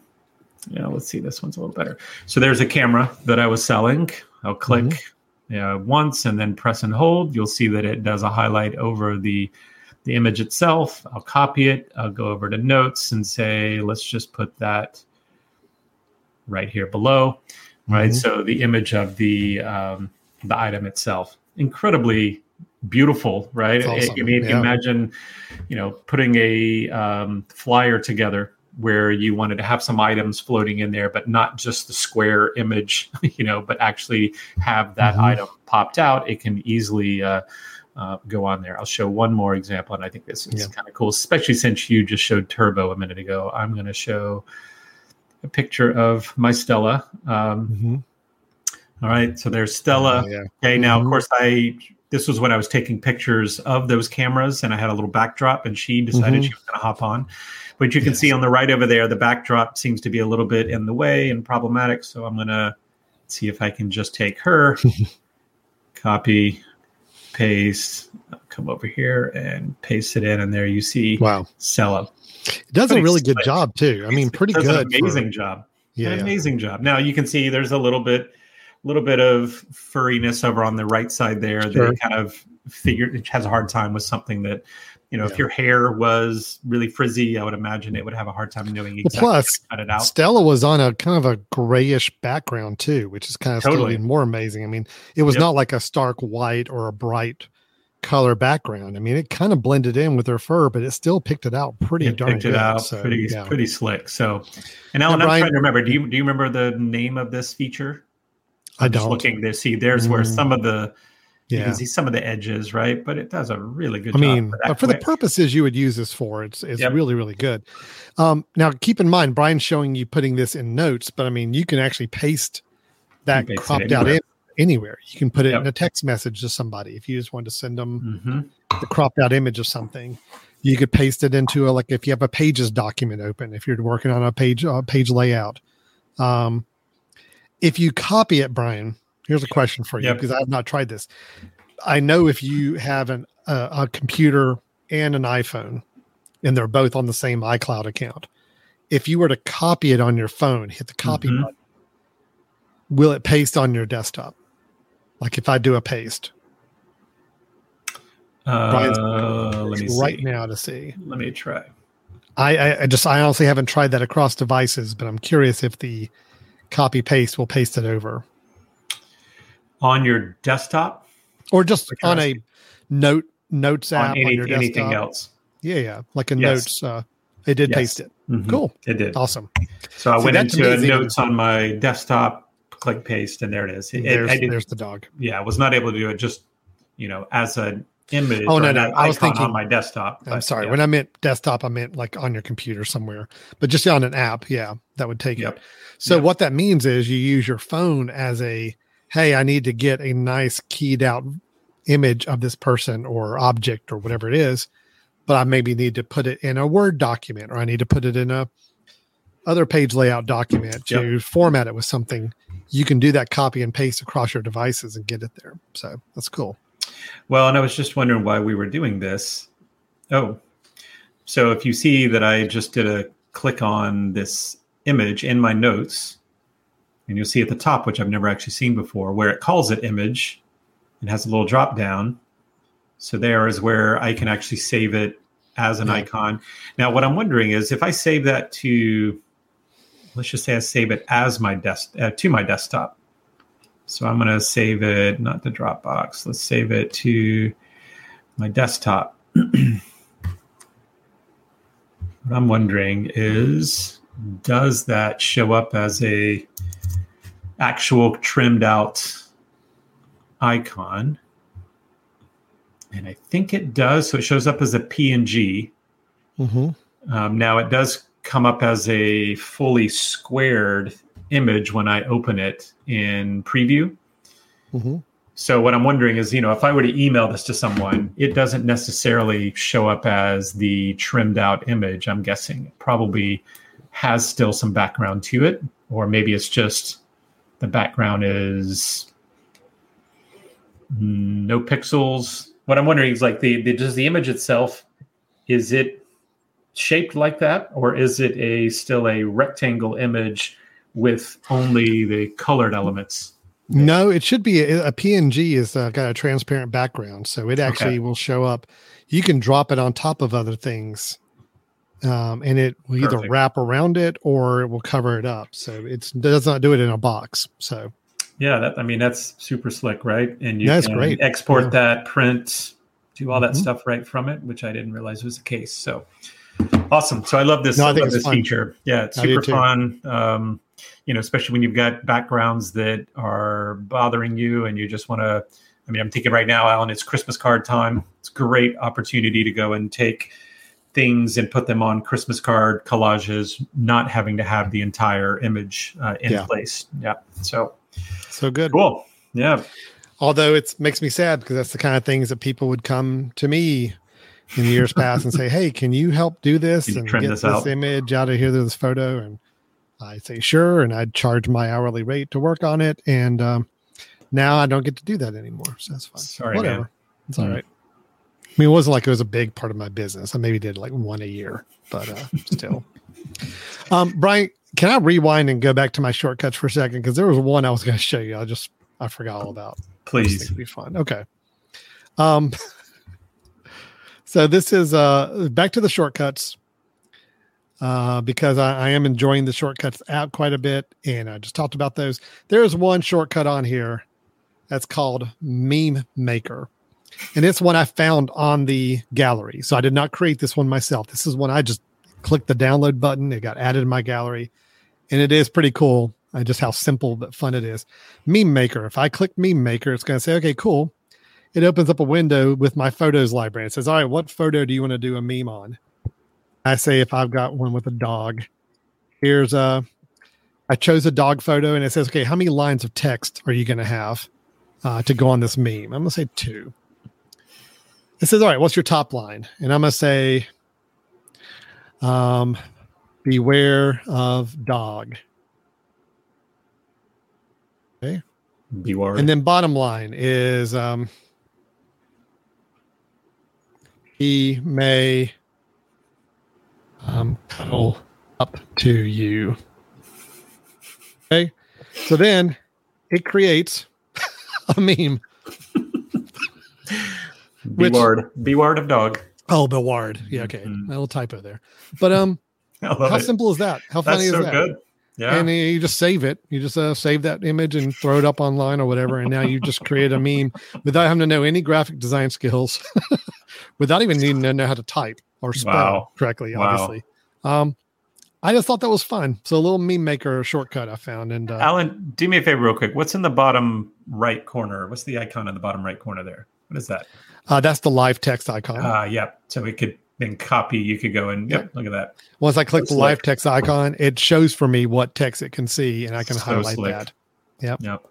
yeah, let's see, this one's a little better. So there's a camera that I was selling. I'll click mm-hmm. once and then press and hold. You'll see that it does a highlight over the the image itself. I'll copy it. I'll go over to notes and say, let's just put that right here below. Right. Mm-hmm. So the image of the um, the item itself, incredibly beautiful, right? Awesome. I mean, yeah. imagine, you know, putting a um, flyer together where you wanted to have some items floating in there, but not just the square image, [LAUGHS] you know, but actually have that mm-hmm. item popped out. It can easily uh, uh, go on there. I'll show one more example, and I think this is yeah. kind of cool, especially since you just showed Turbo a minute ago. I'm going to show a picture of my Stella. Um, mm-hmm. all right, so there's Stella. Oh, yeah. Okay, now mm-hmm. of course I this was when I was taking pictures of those cameras, and I had a little backdrop, and she decided mm-hmm. she was going to hop on. But you can yes. see on the right over there, the backdrop seems to be a little bit in the way and problematic. So I'm going to see if I can just take her, [LAUGHS] copy paste, come over here and paste it in, and there you see wow Stella. It does pretty a really slick. good job too. I mean, pretty good. amazing for, job. Yeah, an amazing job. Now you can see there's a little bit, little bit of furriness over on the right side there sure. that kind of figure it has a hard time with something that you know, yeah. if your hair was really frizzy, I would imagine it would have a hard time knowing exactly well, plus, cut it out. Stella was on a kind of a grayish background too, which is kind of totally. still more amazing. I mean, it was yep. not like a stark white or a bright color background. I mean, it kind of blended in with her fur, but it still picked it out pretty it darn picked good. it out so, pretty yeah. pretty slick. So, and Alan, now, I'm trying to remember. Do you do you remember the name of this feature? I'm I do not looking to see. There's mm. where some of the yeah. You can see some of the edges, right? But it does a really good I mean, for but for the purposes you would use this for, it's it's yep. really, really good. Um, now keep in mind, Brian's showing you putting this in notes, but I mean you can actually paste that cropped out in anywhere. You can put it yep. in a text message to somebody if you just want to send them, mm-hmm. the cropped out image of something. You could paste it into a like if you have a pages document open, if you're working on a page uh, page layout. Um, if you copy it, Brian, here's a question for you Yep. because I have not tried this. I know if you have an, a, a computer and an iPhone, and they're both on the same iCloud account, if you were to copy it on your phone, hit the copy Mhm. button, will it paste on your desktop? Like if I do a paste Uh, let me see. right now to see. Let me try. I, I just I honestly haven't tried that across devices, but I'm curious if the copy paste will paste it over On your desktop, or just on a note notes app on on, your desktop. anything else. Yeah, yeah, like a Yes. notes. Uh, it did Yes. paste it. Mhm. Cool, It did. awesome. So I See, went into notes on my desktop, click paste, and there it is. It- it- There's I did- there's the dog. yeah, I was not able to do it just you know as an image. Oh, no, no, I was thinking- on my desktop. I'm sorry. yeah. When I meant desktop, I meant like on your computer somewhere, but just on an app. Yeah, that would take it. So Yep. what that means is you use your phone as a hey, I need to get a nice keyed out image of this person or object or whatever it is, but I maybe need to put it in a Word document or I need to put it in a other page layout document to format it with something. You can do that copy and paste across your devices and get it there. So that's cool. Well, and I was just wondering why we were doing this. Oh, so if you see that I just did a click on this image in my notes, and you'll see at the top, which I've never actually seen before, where it calls it image and has a little drop down. So there is where I can actually save it as an Yeah. icon. Now, what I'm wondering is if I save that to, let's just say I save it as my desk uh, to my desktop. So I'm going to save it, not the Dropbox. Let's save it to my desktop. [CLEARS THROAT] what I'm wondering is, does that show up as a actual trimmed out icon? And I think it does. So it shows up as a PNG. Mm-hmm. Um, now it does come up as a fully squared image when I open it in preview. Mm-hmm. So what I'm wondering is, you know, if I were to email this to someone, it doesn't necessarily show up as the trimmed out image. I'm guessing it probably has still some background to it, or maybe it's just the background is no pixels. What I'm wondering is like the, the does the image itself is it shaped like that, or is it a still a rectangle image with only the colored elements? No, it should be a, a PNG is uh, got a transparent background, so it actually Okay. will show up. You can drop it on top of other things, um, and it will either wrap around it or it will cover it up. So it's, it does not do it in a box. So Yeah, that I mean that's super slick, right? And you it's can great. export Yeah. that, print, do all that Mhm. stuff right from it, which I didn't realize was the case. So awesome. So I love this, No, I love this fun. feature. Yeah, it's super fun. Um, you know, especially when you've got backgrounds that are bothering you and you just want to I mean, I'm thinking right now, Alan, it's Christmas card time. It's a great opportunity to go and take things and put them on Christmas card collages, not having to have the entire image uh, in Yeah. place. Yeah. So so good. cool. Yeah. Although it makes me sad because that's the kind of things that people would come to me in years past and say, "Hey, can you help do this and get this this, out?" image out of here, this photo?" And I say, "Sure," and I'd charge my hourly rate to work on it. And um, now I don't get to do that anymore, so that's fine. Sorry, Whatever, man. it's all Mm. right. I mean, it wasn't like it was a big part of my business. I maybe did like one a year, but uh, still. [LAUGHS] Um, Brian, can I rewind and go back to my shortcuts for a second? Because there was one I was going to show you. I just I forgot all about. Please. it'd be fun. Okay. Um. [LAUGHS] So this is uh back to the shortcuts. Uh, because I, I am enjoying the shortcuts out quite a bit, and I just talked about those. There is one shortcut on here that's called Meme Maker, and it's one I found on the gallery. So I did not create this one myself. This is one I just clicked the download button. It got added in my gallery, and it is pretty cool. Uh, just how simple but fun it is. Meme Maker. If I click Meme Maker, it's going to say, "Okay, cool." It opens up a window with my photos library. It says, "All right, what photo do you want to do a meme on?" I say, "If I've got one with a dog, here's a." I chose a dog photo, and it says, "Okay, how many lines of text are you going to have uh, to go on this meme?" I'm going to say two. It says, all right, what's your top line? And I'm going to say, um, beware of dog. Okay. Beware. And then bottom line is, um, he may um, cuddle up to you. Okay. So then it creates [LAUGHS] a meme. Beward. Beward of dog. Oh, Beward. Yeah, okay. Mhm. A little typo there. But um, [LAUGHS] how it. simple is that? How funny That's is so that? good. Yeah. And you just save it. You just uh, save that image and throw it up online or whatever. And now you just create a meme without having to know any graphic design skills, [LAUGHS] without even needing to know how to type or spell Wow. correctly, Wow. obviously. Um, I just thought that was fun. So a little meme maker shortcut I found. And uh, Alan, do me a favor real quick. What's in the bottom right corner? What's the icon in the bottom right corner there? What is that? Uh, that's the live text icon. Ah, yeah. So we could then copy. You could go and yep, look at that. Once I click so the live text icon, it shows for me what text it can see, and I can So highlight slick. that. Yep. Yep.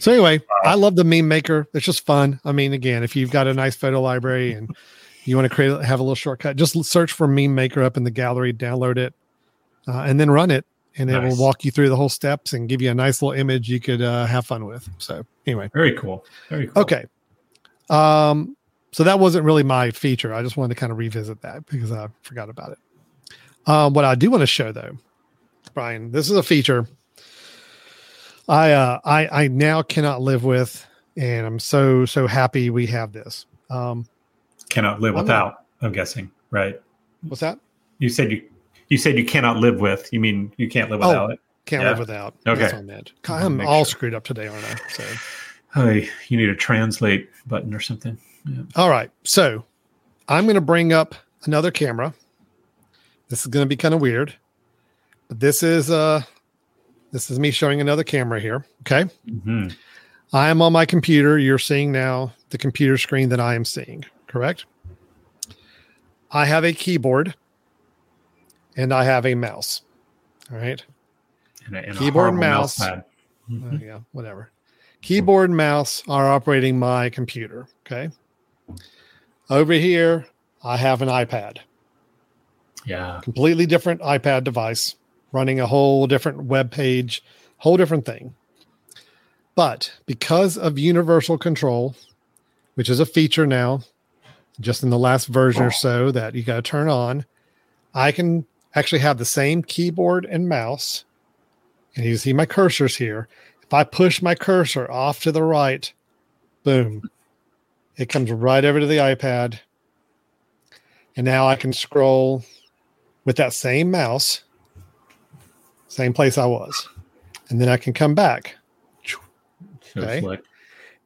So anyway, I love the meme maker. It's just fun. I mean, again, if you've got a nice photo library and [LAUGHS] you want to create have a little shortcut, just search for meme maker up in the gallery, download it, uh, and then run it, and it will walk you through the whole steps and give you a nice little image you could uh, have fun with. So anyway, Very cool. Very cool. okay. Um, so that wasn't really my feature. I just wanted to kind of revisit that because I forgot about it. Um, what I do want to show though, Brian, this is a feature I uh I I now cannot live with, and I'm so so happy we have this. Um, Cannot live I'm without. I'm guessing. Right. what's that? You said you. You said you cannot live with. You mean you can't live Oh. without it? Can't Yeah. live without. Okay. That's what I meant. I'm all sure. screwed up today, aren't I? So Hey, you need a translate button or something. All right. So I'm going to bring up another camera. This is going to be kind of weird. But this is uh this is me showing another camera here. Okay. hmm I am on my computer. You're seeing now the computer screen that I am seeing, correct? I have a keyboard and I have a mouse. All right. And a, and Keyboard, horrible mouse. pad. Uh, yeah, whatever. Keyboard and mouse are operating my computer. Okay. Over here, I have an iPad, Yeah. completely different iPad device, running a whole different web page, whole different thing. But because of universal control, which is a feature now, just in the last version or so that you got to turn on, I can actually have the same keyboard and mouse. And you see my cursors here. I push my cursor off to the right, boom, it comes right over to the iPad. And now I can scroll with that same mouse, same place I was. And then I can come back. Okay.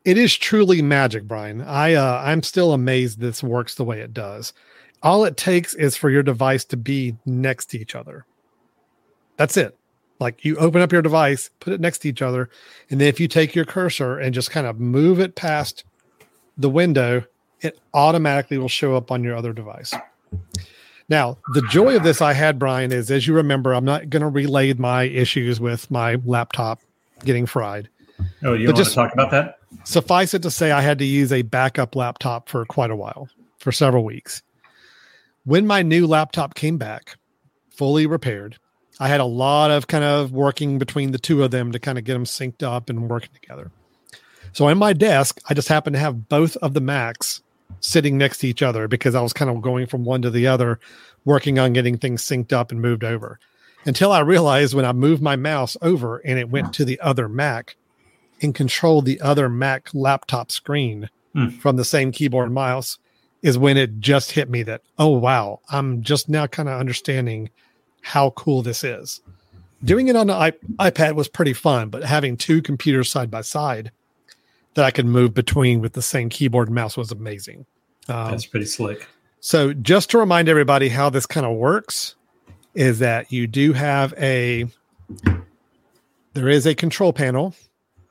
It is truly magic, Brian. I uh, I'm still amazed this works the way it does. All it takes is for your device to be next to each other. That's it. Like you open up your device, put it next to each other, and then if you take your cursor and just kind of move it past the window, it automatically will show up on your other device. Now, the joy of this I had, Brian, is as you remember, I'm not going to relay my issues with my laptop getting fried. Oh, you But want just- to talk about that? Suffice it to say, I had to use a backup laptop for quite a while, for several weeks. When my new laptop came back, fully repaired, I had a lot of kind of working between the two of them to kind of get them synced up and working together. So on my desk, I just happened to have both of the Macs sitting next to each other because I was kind of going from one to the other, working on getting things synced up and moved over. Until I realized when I moved my mouse over and it went to the other Mac and controlled the other Mac laptop screen Hmm. from the same keyboard and mouse, is when it just hit me that, oh, wow, I'm just now kind of understanding how cool this is. Doing it on the I- iPad was pretty fun, but having two computers side by side that I could move between with the same keyboard and mouse was amazing. Um, That's pretty slick. so, just to remind everybody how this kind of works, is that you do have a there is a control panel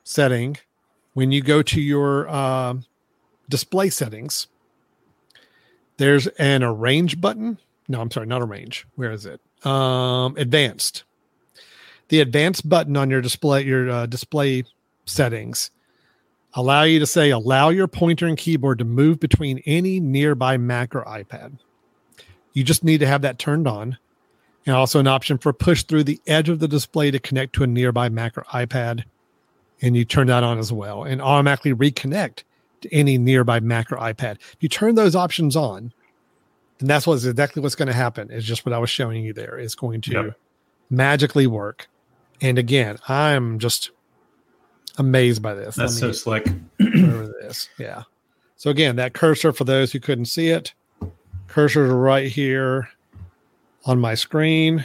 setting when you go to your um, display settings. There's an arrange button. No, I'm sorry, not arrange. Where is it? Um, advanced. The advanced button on your display, your uh, display settings, allow you to say, allow your pointer and keyboard to move between any nearby Mac or iPad. You just need to have that turned on. And also an option for push through the edge of the display to connect to a nearby Mac or iPad. And you turn that on as well and automatically reconnect to any nearby Mac or iPad. If you turn those options on, then that's what's exactly what's going to happen. Is just what I was showing you there. It's going to Yep. magically work. And again, I'm just amazed by this. That's so slick. this. Yeah. So again, that cursor for those who couldn't see it, cursor right here on my screen.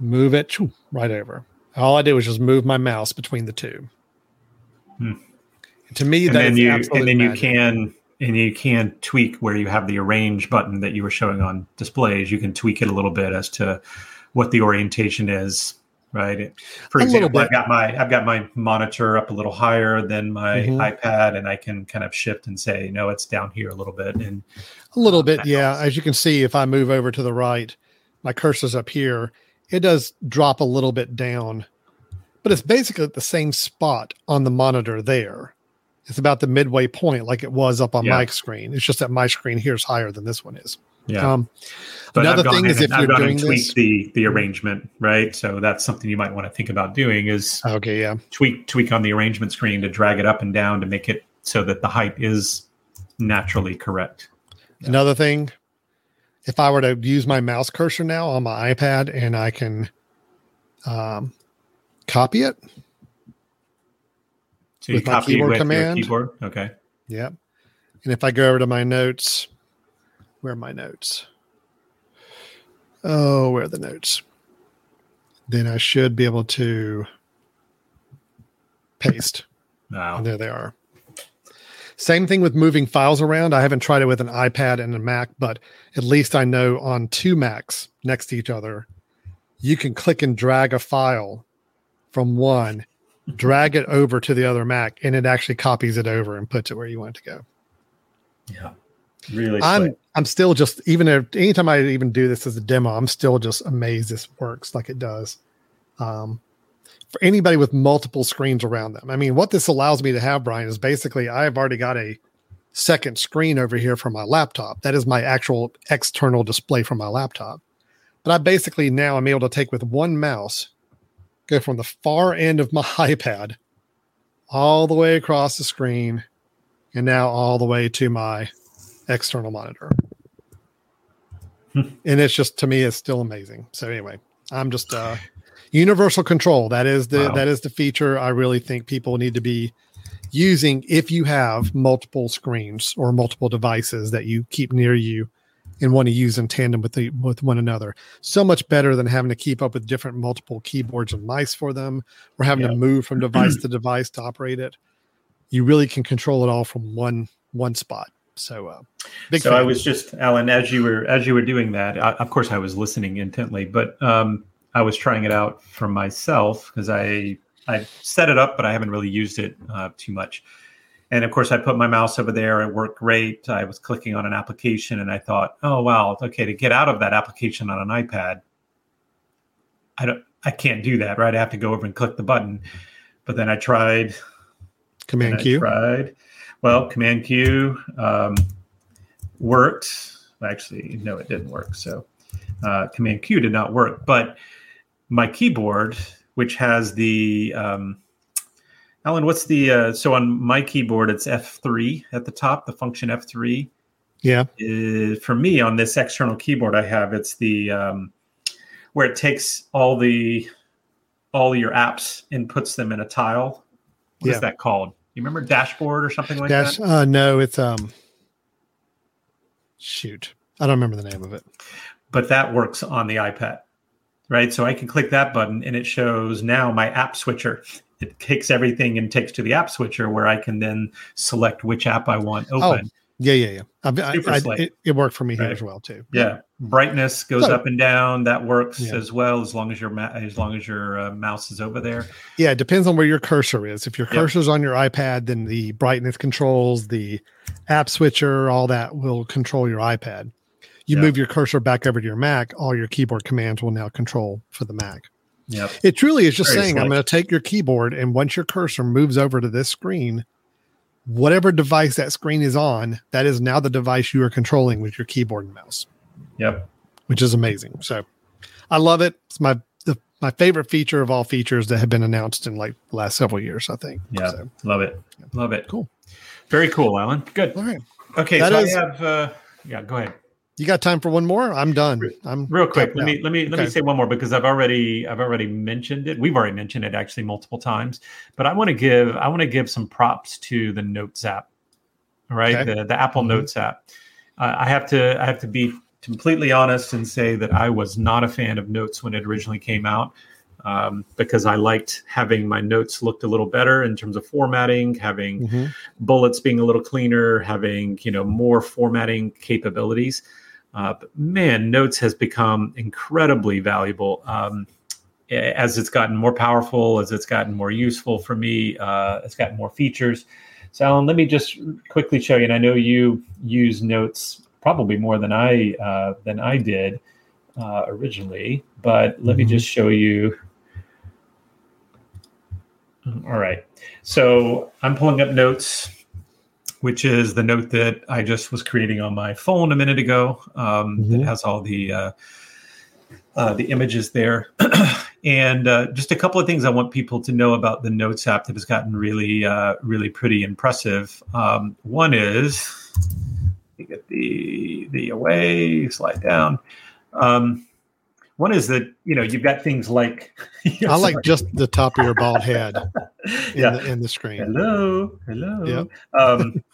Move it right over. All I did was just move my mouse between the two. Hmm. To me, and then you and then you can and you can tweak where you have the arrange button that you were showing on displays. You can tweak it a little bit as to what the orientation is. Right. For A example. I've got my I've got my monitor up a little higher than my Mhm. iPad, and I can kind of shift and say, no, it's down here a little bit. And A little bit, yeah. helps. As you can see, if I move over to the right, my cursor's up here. It does drop a little bit down, but it's basically at the same spot on the monitor there. It's about the midway point, like it was up on Yeah. my screen. It's just that my screen here is higher than this one is. yeah. Um, another thing is if I've you're doing and tweaked this, the the arrangement, right? So that's something you might want to think about doing is okay, yeah, tweak tweak on the arrangement screen to drag it up and down to make it so that the height is naturally correct. Yeah. Another thing, if I were to use my mouse cursor now on my iPad and I can um, copy it, So you With my keyboard with command? keyboard. Okay. Yep. And if I go over to my notes, where are my notes? Oh, where are the notes? Then I should be able to paste. Wow. And there they are. Same thing with moving files around. I haven't tried it with an iPad and a Mac, but at least I know on two Macs next to each other, you can click and drag a file from one, drag it over to the other Mac, and it actually copies it over and puts it where you want it to go. Yeah. Really. I'm slick. I'm still just even if anytime I even do this as a demo, I'm still just amazed this works like it does. Um, for anybody with multiple screens around them, I mean, what this allows me to have, Brian, is basically I've already got a second screen over here for my laptop. That is my actual external display for my laptop. But I basically now I'm able to take with one mouse, go from the far end of my [LAUGHS] iPad all the way across the screen, and now all the way to my external monitor. Hmm. and it's just to me it's still amazing. So anyway, I'm just uh universal control. That is the Wow. that is the feature I really think people need to be using if you have multiple screens or multiple devices that you keep near you and want to use in tandem with the with one another. So much better than having to keep up with different multiple keyboards and mice for them or having to move from [CLEARS THROAT] device to device to operate it. You really can control it all from one one spot. So uh so fan. I was just Alan, as you were as you were doing that. I, of course, I was listening intently, but um, I was trying it out for myself because I I set it up, but I haven't really used it uh, too much. And of course, I put my mouse over there. It worked great. I was clicking on an application, and I thought, "Oh wow, okay." To get out of that application on an iPad, I don't, I can't do that, right? I have to go over and click the button. But then I tried Command and I Q. tried. Well, Command Q um, worked. Actually, no, it didn't work. So uh, Command Q did not work. But my keyboard, which has the um, Alan, what's the uh, so on my keyboard? It's F3 at the top, the function F3. Yeah. Uh, for me, on this external keyboard I have, it's the um, where it takes all the all your apps and puts them in a tile. What is Yeah. that called? You remember dashboard or something like Dash that? uh no, it's um shoot. I don't remember the name of it. But that works on the iPad, right? So I can click that button and it shows now my app switcher. It takes everything and takes to the app switcher where I can then select which app I want open. Oh, Yeah, yeah, yeah. I, Super I, slick. it, it worked for me here as well too. Yeah, brightness goes So- up and down. That works Yeah. as well as long as your ma- as long as your uh, mouse is over there. Yeah, it depends on where your cursor is. If your Yep. cursor's on your iPad, then the brightness controls, the app switcher, all that will control your iPad. You Yeah. move your cursor back over to your Mac, all your keyboard commands will now control for the Mac. Yep. It truly is just Very saying, I'm going to take your keyboard, and once your cursor moves over to this screen, whatever device that screen is on, that is now the device you are controlling with your keyboard and mouse. Yep. Which is amazing. So I love it. It's my the, my favorite feature of all features that have been announced in like the last several years, I think. Yeah. So, love it. Love it. Cool. Very cool, Alan. Good. All right. Okay. That so is- I have uh yeah, go ahead. You got time for one more? I'm done. I'm Real quick, let me let me let me Okay. say one more because I've already I've already mentioned it. We've already mentioned it actually multiple times, but I want to give I want to give some props to the Notes app. All right, Okay. the the Apple Mhm. Notes app. Uh, I have to I have to be completely honest and say that I was not a fan of Notes when it originally came out. Um, because I liked having my notes looked a little better in terms of formatting, having Mhm. bullets being a little cleaner, having you know more formatting capabilities. Uh, but man, Notes has become incredibly valuable um, as it's gotten more powerful, as it's gotten more useful for me. Uh, it's gotten more features. So, Alan, let me just quickly show you. And I know you use Notes probably more than I uh, than I did uh, originally, but let me Mhm. just show you. All right. So I'm pulling up Notes which is the note that I just was creating on my phone a minute ago. Um, That Mhm. has all the uh, uh, the images there, [CLEARS THROAT] and uh, just a couple of things I want people to know about the Notes app that has gotten really, uh, really pretty impressive. Um, one is you get the the away slide down. Um, one is that you know you've got things like [LAUGHS] I like just the top of your bald head [LAUGHS] in, yeah the, in the screen. Hello, hello. Yep. Um,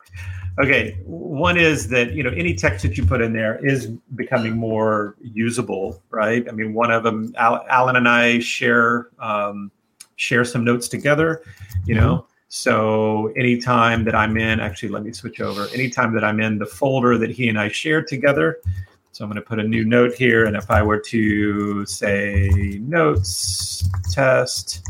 okay, one is that you know any text that you put in there is becoming more usable, right? I mean, one of them, Al- Alan and I share um, share some notes together, you know. So anytime that I'm in, actually, let me switch over. Anytime that I'm in the folder that he and I share together, so I'm going to put a new note here, and if I were to say notes test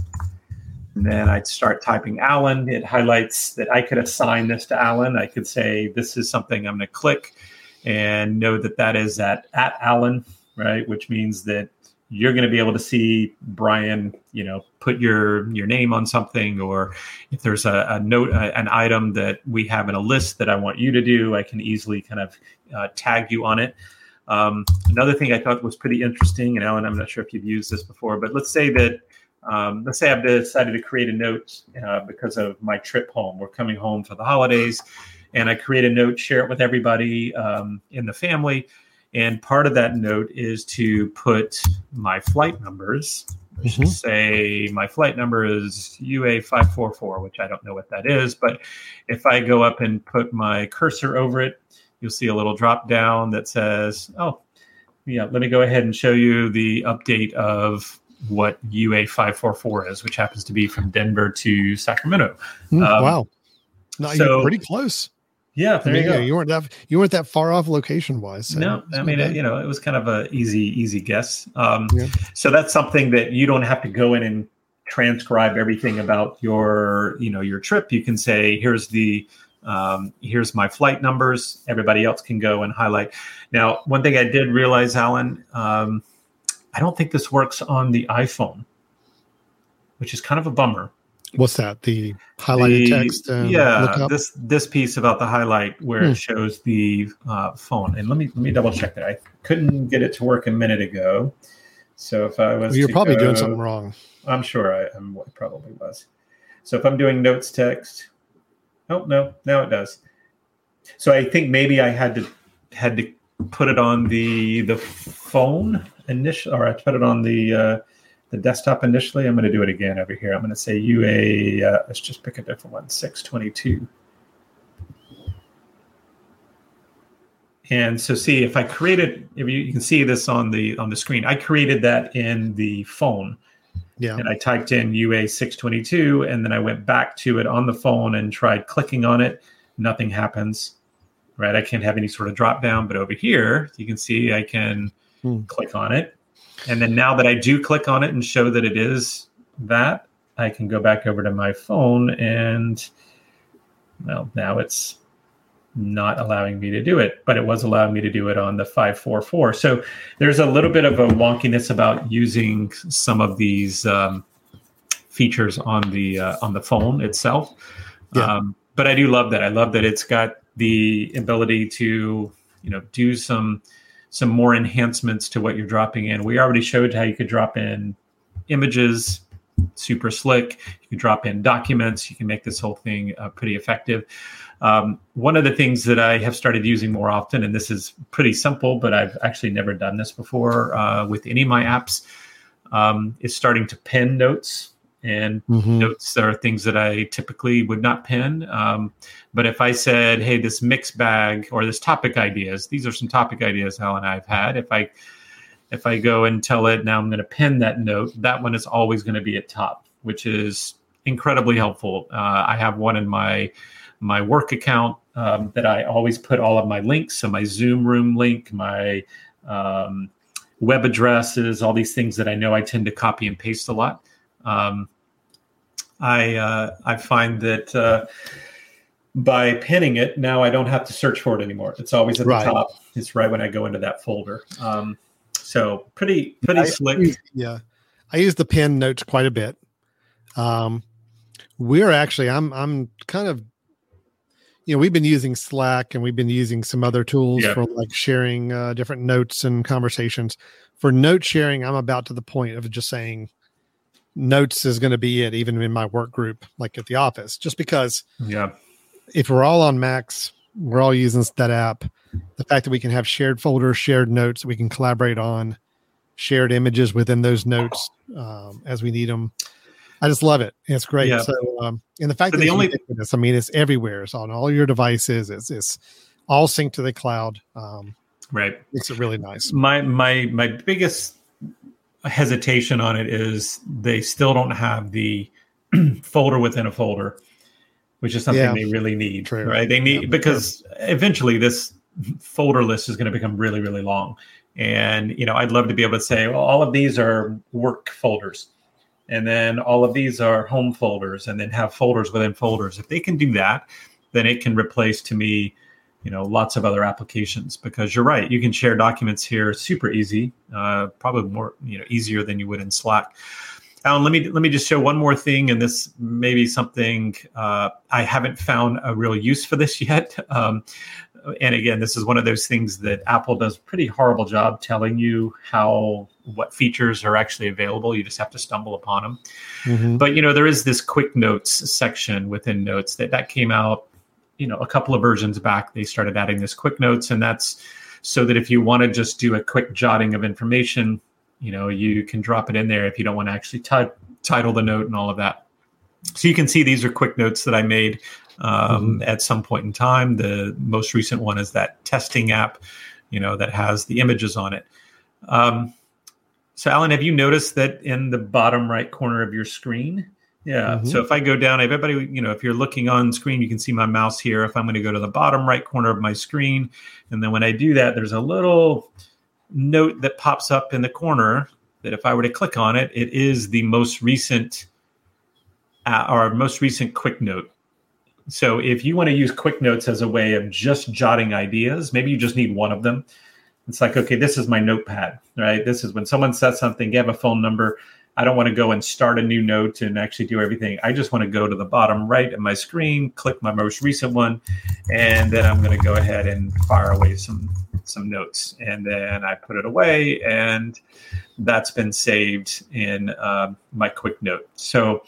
and then I'd start typing Alan. It highlights that I could assign this to Alan. I could say, this is something I'm going to click and know that that is at, at Alan, right? Which means that you're going to be able to see Brian, you know, put your, your name on something, or if there's a, a note, a, an item that we have in a list that I want you to do, I can easily kind of uh, tag you on it. Um, another thing I thought was pretty interesting, and Alan, I'm not sure if you've used this before, but let's say that um, let's say I've decided to create a note uh, because of my trip home. We're coming home for the holidays, and I create a note, share it with everybody um, in the family. And part of that note is to put my flight numbers. Let's Mhm. just say my flight number is UA544, which I don't know what that is. But if I go up and put my cursor over it, you'll see a little drop down that says, oh, yeah, let me go ahead and show you the update of what UA544 is, which happens to be from Denver to Sacramento. Hmm, Um, wow. No, so- you're pretty close. Yeah, I there mean, you go. you weren't that you weren't that far off location wise. So no, I mean, it, you know, it was kind of a easy, easy guess. Um, Yeah. So that's something that you don't have to go in and transcribe everything about your, you know, your trip. You can say, here's the, um, here's my flight numbers. Everybody else can go and highlight. Now, one thing I did realize, Alan, um, I don't think this works on the iPhone, which is kind of a bummer. What's that? The highlighted The- text. Um, yeah, this this piece about the highlight where Hmm. it shows the uh, phone, and let me let me double check that. I couldn't get it to work a minute ago, so if I was, Well, you're probably doing something wrong. I'm sure I, I'm, I probably was. So if I'm doing notes text, oh no, now it does. So I think maybe I had to had to put it on the the phone initially, or I put it on the uh, the desktop initially. I'm going to do it again over here. I'm going to say UA. Uh, let's just pick a different one. Six twenty two. And so see if I created, if you, you can see this on the on the screen, I created that in the phone Yeah. and I typed in UA622 and then I went back to it on the phone and tried clicking on it. Nothing happens, right? I can't have any sort of drop down, but over here, you can see I can Hmm. click on it. And then now that I do click on it and show that it is that, I can go back over to my phone and, well, now it's not allowing me to do it, but it was allowing me to do it on the 544. So there's a little bit of a wonkiness about using some of these um, features on the uh, on the phone itself. Yeah. Um, but I do love that. I love that it's got the ability to you know do some some more enhancements to what you're dropping in. We already showed how you could drop in images, super slick. You can drop in documents. You can make this whole thing uh, pretty effective. Um, one of the things that I have started using more often, and this is pretty simple, but I've actually never done this before uh, with any of my apps, um, is starting to pin notes. And mm-hmm. notes are things that I typically would not pin. Um, but if I said, "Hey, this mix bag or this topic ideas," these are some topic ideas Helen and I've had. If I if I go and tell it now I'm going to pin that note, that one is always going to be at top, which is incredibly helpful. Uh, I have one in my my work account um, that I always put all of my links. So my Zoom room link, my um, web addresses, all these things that I know I tend to copy and paste a lot. Um, I uh, I find that uh, by pinning it now, I don't have to search for it anymore. It's always at right. the top. It's right when I go into that folder. Um, so pretty pretty I, slick. yeah, I use the pin notes quite a bit. Um, we're actually I'm I'm kind of you know we've been using Slack and we've been using some other tools yeah. for like sharing uh, different notes and conversations. For note sharing, I'm about to the point of just saying notes is going to be it, even in my work group, like at the office, just because. Yeah. If we're all on Macs, we're all using that app. The fact that we can have shared folders, shared notes we can collaborate on, shared images within those notes um, as we need them. I just love it. It's great. Yeah. So, um, and the fact so that the only this, I mean, it's everywhere. It's on all your devices. It's it's all synced to the cloud. Um, right. Makes it really nice. My my my biggest hesitation on it is they still don't have the [CLEARS THROAT] folder within a folder which is something yeah. they really need, True. right? They need yeah. because eventually this folder list is going to become really, really long. And you know, I'd love to be able to say, well, all of these are work folders, and then all of these are home folders, and then have folders within folders. If they can do that, then it can replace to me, you know, lots of other applications. Because you're right, you can share documents here super easy, uh, probably more, you know, easier than you would in Slack. Alan, let me let me just show one more thing, and this may be something uh, I haven't found a real use for this [LAUGHS] yet. Um, and again, this is one of those things that Apple does a pretty horrible job telling you how what features are actually available. You just have to stumble upon them. Mm-hmm. But you know, there is this quick notes section within Notes that that came out, you know, a couple of versions back. They started adding this quick notes, and that's so that if you want to just do a quick jotting of information you know you can drop it in there if you don't want to actually t- title the note and all of that so you can see these are quick notes that i made um, mm-hmm. at some point in time the most recent one is that testing app you know that has the images on it um, so alan have you noticed that in the bottom right corner of your screen yeah mm-hmm. so if i go down everybody you know if you're looking on screen you can see my mouse here if i'm going to go to the bottom right corner of my screen and then when i do that there's a little note that pops up in the corner that if I were to click on it, it is the most recent uh, or most recent quick note. So if you want to use quick notes as a way of just jotting ideas, maybe you just need one of them. It's like, okay, this is my notepad, right? This is when someone says something, you have a phone number. I don't want to go and start a new note and actually do everything. I just want to go to the bottom right of my screen, click my most recent one, and then I'm going to go ahead and fire away some some notes, and then I put it away, and that's been saved in uh, my quick note. So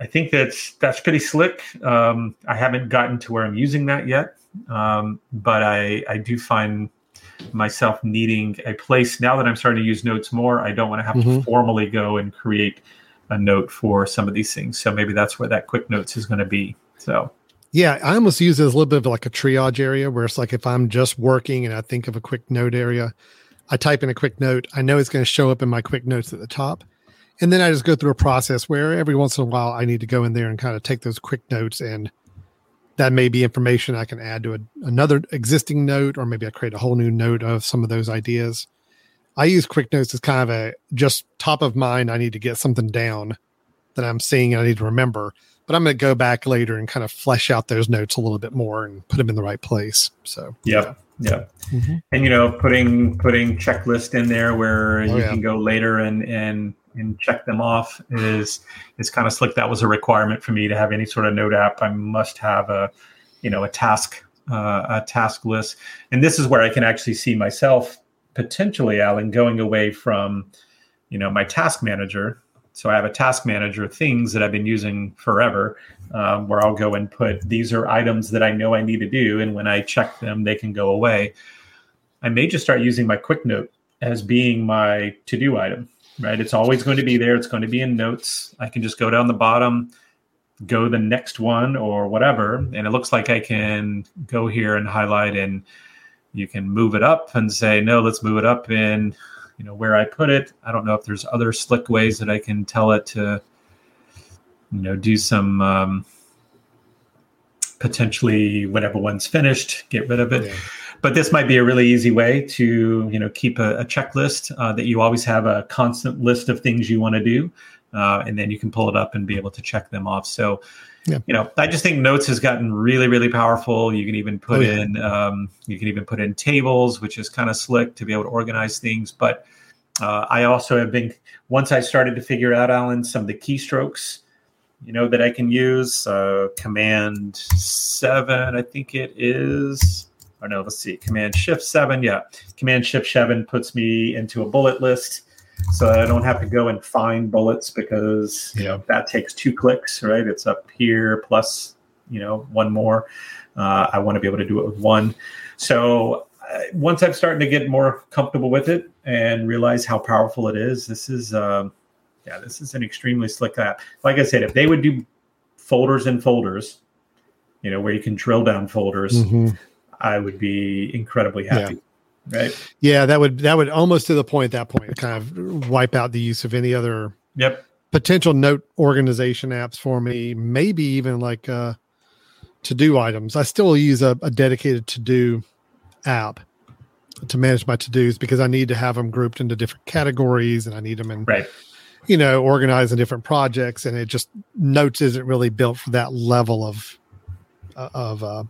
I think that's that's pretty slick. Um, I haven't gotten to where I'm using that yet, um, but I I do find myself needing a place now that I'm starting to use notes more. I don't want to have mm-hmm. to formally go and create a note for some of these things. So maybe that's where that quick notes is going to be. So yeah, I almost use it as a little bit of like a triage area where it's like if I'm just working and I think of a quick note area, I type in a quick note. I know it's going to show up in my quick notes at the top. And then I just go through a process where every once in a while I need to go in there and kind of take those quick notes and that may be information I can add to a, another existing note, or maybe I create a whole new note of some of those ideas. I use quick notes as kind of a just top of mind. I need to get something down that I'm seeing and I need to remember but I'm going to go back later and kind of flesh out those notes a little bit more and put them in the right place. So, yeah. Yeah. Mm-hmm. And, you know, putting, putting checklist in there where oh, you yeah. can go later and, and and check them off is is kind of slick. That was a requirement for me to have any sort of note app. I must have a you know a task uh, a task list, and this is where I can actually see myself potentially, Alan, going away from you know my task manager. So I have a task manager things that I've been using forever, um, where I'll go and put these are items that I know I need to do, and when I check them, they can go away. I may just start using my quick note as being my to do item, right? It's always going to be there. It's going to be in notes. I can just go down the bottom, go the next one or whatever. And it looks like I can go here and highlight and you can move it up and say, no, let's move it up in, you know, where I put it. I don't know if there's other slick ways that I can tell it to, you know, do some, um, potentially whenever one's finished, get rid of it. Yeah but this might be a really easy way to you know keep a, a checklist uh, that you always have a constant list of things you want to do uh, and then you can pull it up and be able to check them off so yeah. you know i just think notes has gotten really really powerful you can even put oh, yeah. in um, you can even put in tables which is kind of slick to be able to organize things but uh, i also have been once i started to figure out alan some of the keystrokes you know that i can use uh, command 7 i think it is or no, let's see, Command Shift 7. Yeah, Command Shift 7 puts me into a bullet list. So I don't have to go and find bullets because you know that takes two clicks, right? It's up here plus you know one more. Uh, I want to be able to do it with one. So uh, once I'm starting to get more comfortable with it and realize how powerful it is, this is um, yeah, this is an extremely slick app. Like I said, if they would do folders and folders, you know, where you can drill down folders, mm-hmm. I would be incredibly happy. Yeah. Right. Yeah, that would that would almost to the point that point kind of wipe out the use of any other yep potential note organization apps for me. Maybe even like uh to do items. I still use a, a dedicated to do app to manage my to dos because I need to have them grouped into different categories and I need them in right you know organized in different projects and it just notes isn't really built for that level of uh, of uh,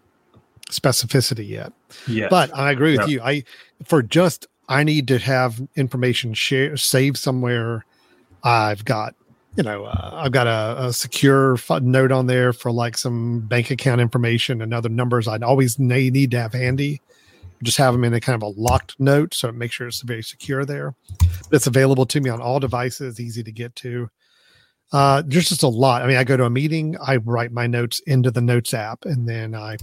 specificity yet. Yeah. But I agree with you. I for just I need to have information share saved somewhere. I've got you know uh, I've got a, a secure note on there for like some bank account information and other numbers I'd always need to have handy. Just have them in a kind of a locked note, so it make sure it's very secure there. It's available to me on all devices, easy to get to. Uh, there's just a lot. I mean, I go to a meeting, I write my notes into the Notes app, and then I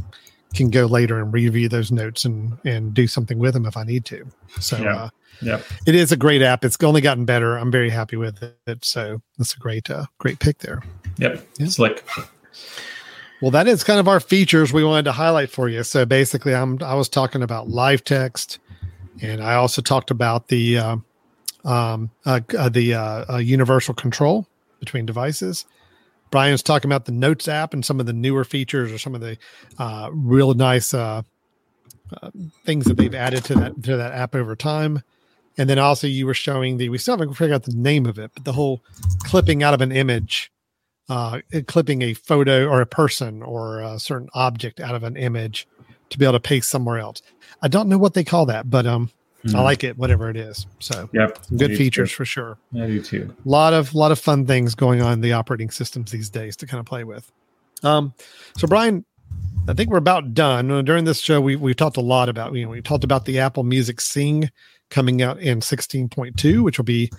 can go later and review those notes and and do something with them if I need to. So yeah. Uh, yeah. It is a great app. It's only gotten better. I'm very happy with it. So that's a great uh, great pick there. Yep. Yeah. Slick. Well, that is kind of our features we wanted to highlight for you. So basically, I'm I was talking about live text, and I also talked about the uh, um, uh, uh, the uh, uh, universal control between devices. Brian's talking about the Notes app and some of the newer features or some of the uh, real nice uh, uh, things that they've added to that to that app over time. And then also you were showing the we still haven't figured out the name of it, but the whole clipping out of an image, uh, clipping a photo or a person or a certain object out of an image to be able to paste somewhere else. I don't know what they call that, but um, Mm. I like it, whatever it is. So, yep, good features too. for sure. I do too. A lot of lot of fun things going on in the operating systems these days to kind of play with. Um, so Brian, I think we're about done. During this show, we we talked a lot about you know we talked about the Apple Music Sing coming out in 16.2, which will be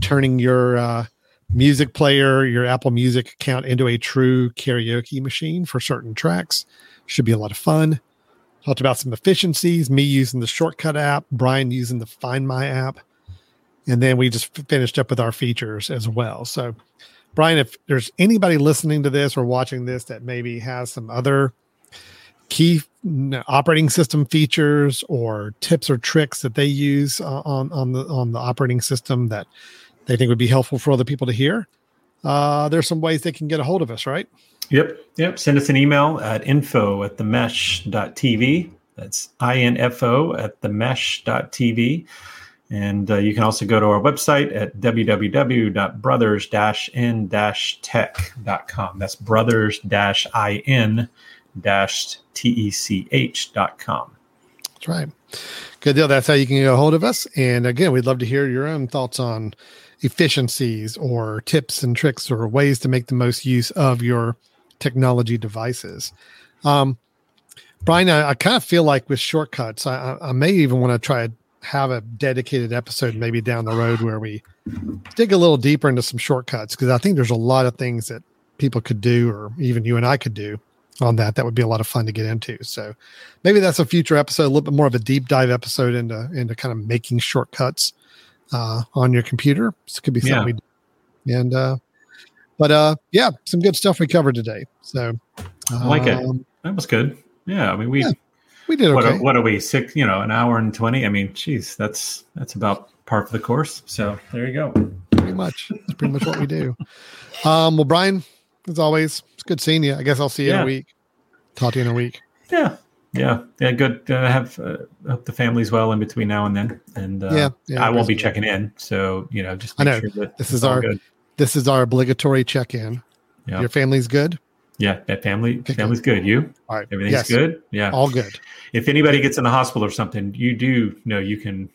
turning your uh, music player, your Apple Music account into a true karaoke machine for certain tracks. Should be a lot of fun. Talked about some efficiencies, me using the shortcut app, Brian using the Find My app. And then we just finished up with our features as well. So, Brian, if there's anybody listening to this or watching this that maybe has some other key operating system features or tips or tricks that they use uh, on on the on the operating system that they think would be helpful for other people to hear, uh, there's some ways they can get a hold of us, right? Yep. Yep. Send us an email at info at the mesh.tv. That's info at the mesh.tv. And uh, you can also go to our website at www.brothers-in-tech.com. That's brothers-in-tech.com. That's right. Good deal. That's how you can get a hold of us. And again, we'd love to hear your own thoughts on efficiencies or tips and tricks or ways to make the most use of your technology devices. Um, Brian, I, I kind of feel like with shortcuts, I, I may even want to try to have a dedicated episode maybe down the road where we dig a little deeper into some shortcuts because I think there's a lot of things that people could do, or even you and I could do on that. That would be a lot of fun to get into. So maybe that's a future episode, a little bit more of a deep dive episode into into kind of making shortcuts uh, on your computer. This could be something. Yeah. And uh, but uh, yeah, some good stuff we covered today. So I like it. Um, that was good. Yeah, I mean we. Yeah, we did okay. What are, what are we six? You know, an hour and twenty. I mean, geez, that's that's about par for the course. So there you go. Pretty much. That's pretty much what we do. [LAUGHS] Um, well, Brian, as always, it's good seeing you. I guess I'll see you yeah. in a week. Talk to you in a week. Yeah. Yeah. Yeah. Good. Uh, have uh, hope the family's well in between now and then. And uh, yeah, yeah, I won't be checking in. So you know, just I know sure this is our good. this is our obligatory check in. Yeah. Your family's good. Yeah, that family okay, family's good. good. You? All right. Everything's yes. good. Yeah. All good. If anybody gets in the hospital or something, you do know you can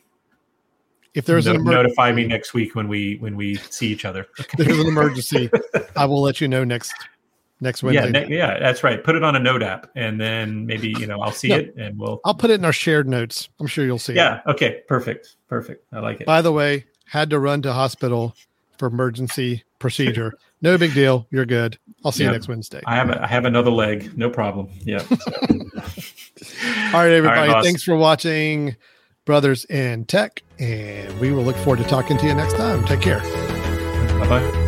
if there's no, an emergency, notify me next week when we when we see each other. if there's an emergency, I will let you know next next Wednesday. Yeah, ne- yeah, that's right. Put it on a note app, and then maybe you know I'll see no, it, and we'll. I'll put it in our shared notes. I'm sure you'll see. Yeah. It. Okay. Perfect. Perfect. I like it. By the way, had to run to hospital for emergency procedure. no big deal. You're good. I'll see you next Wednesday. I have a, I have another leg. No problem. Yeah. [LAUGHS] All right, everybody. All right, thanks for watching Brothers in Tech, and we will look forward to talking to you next time. Take care. Bye bye.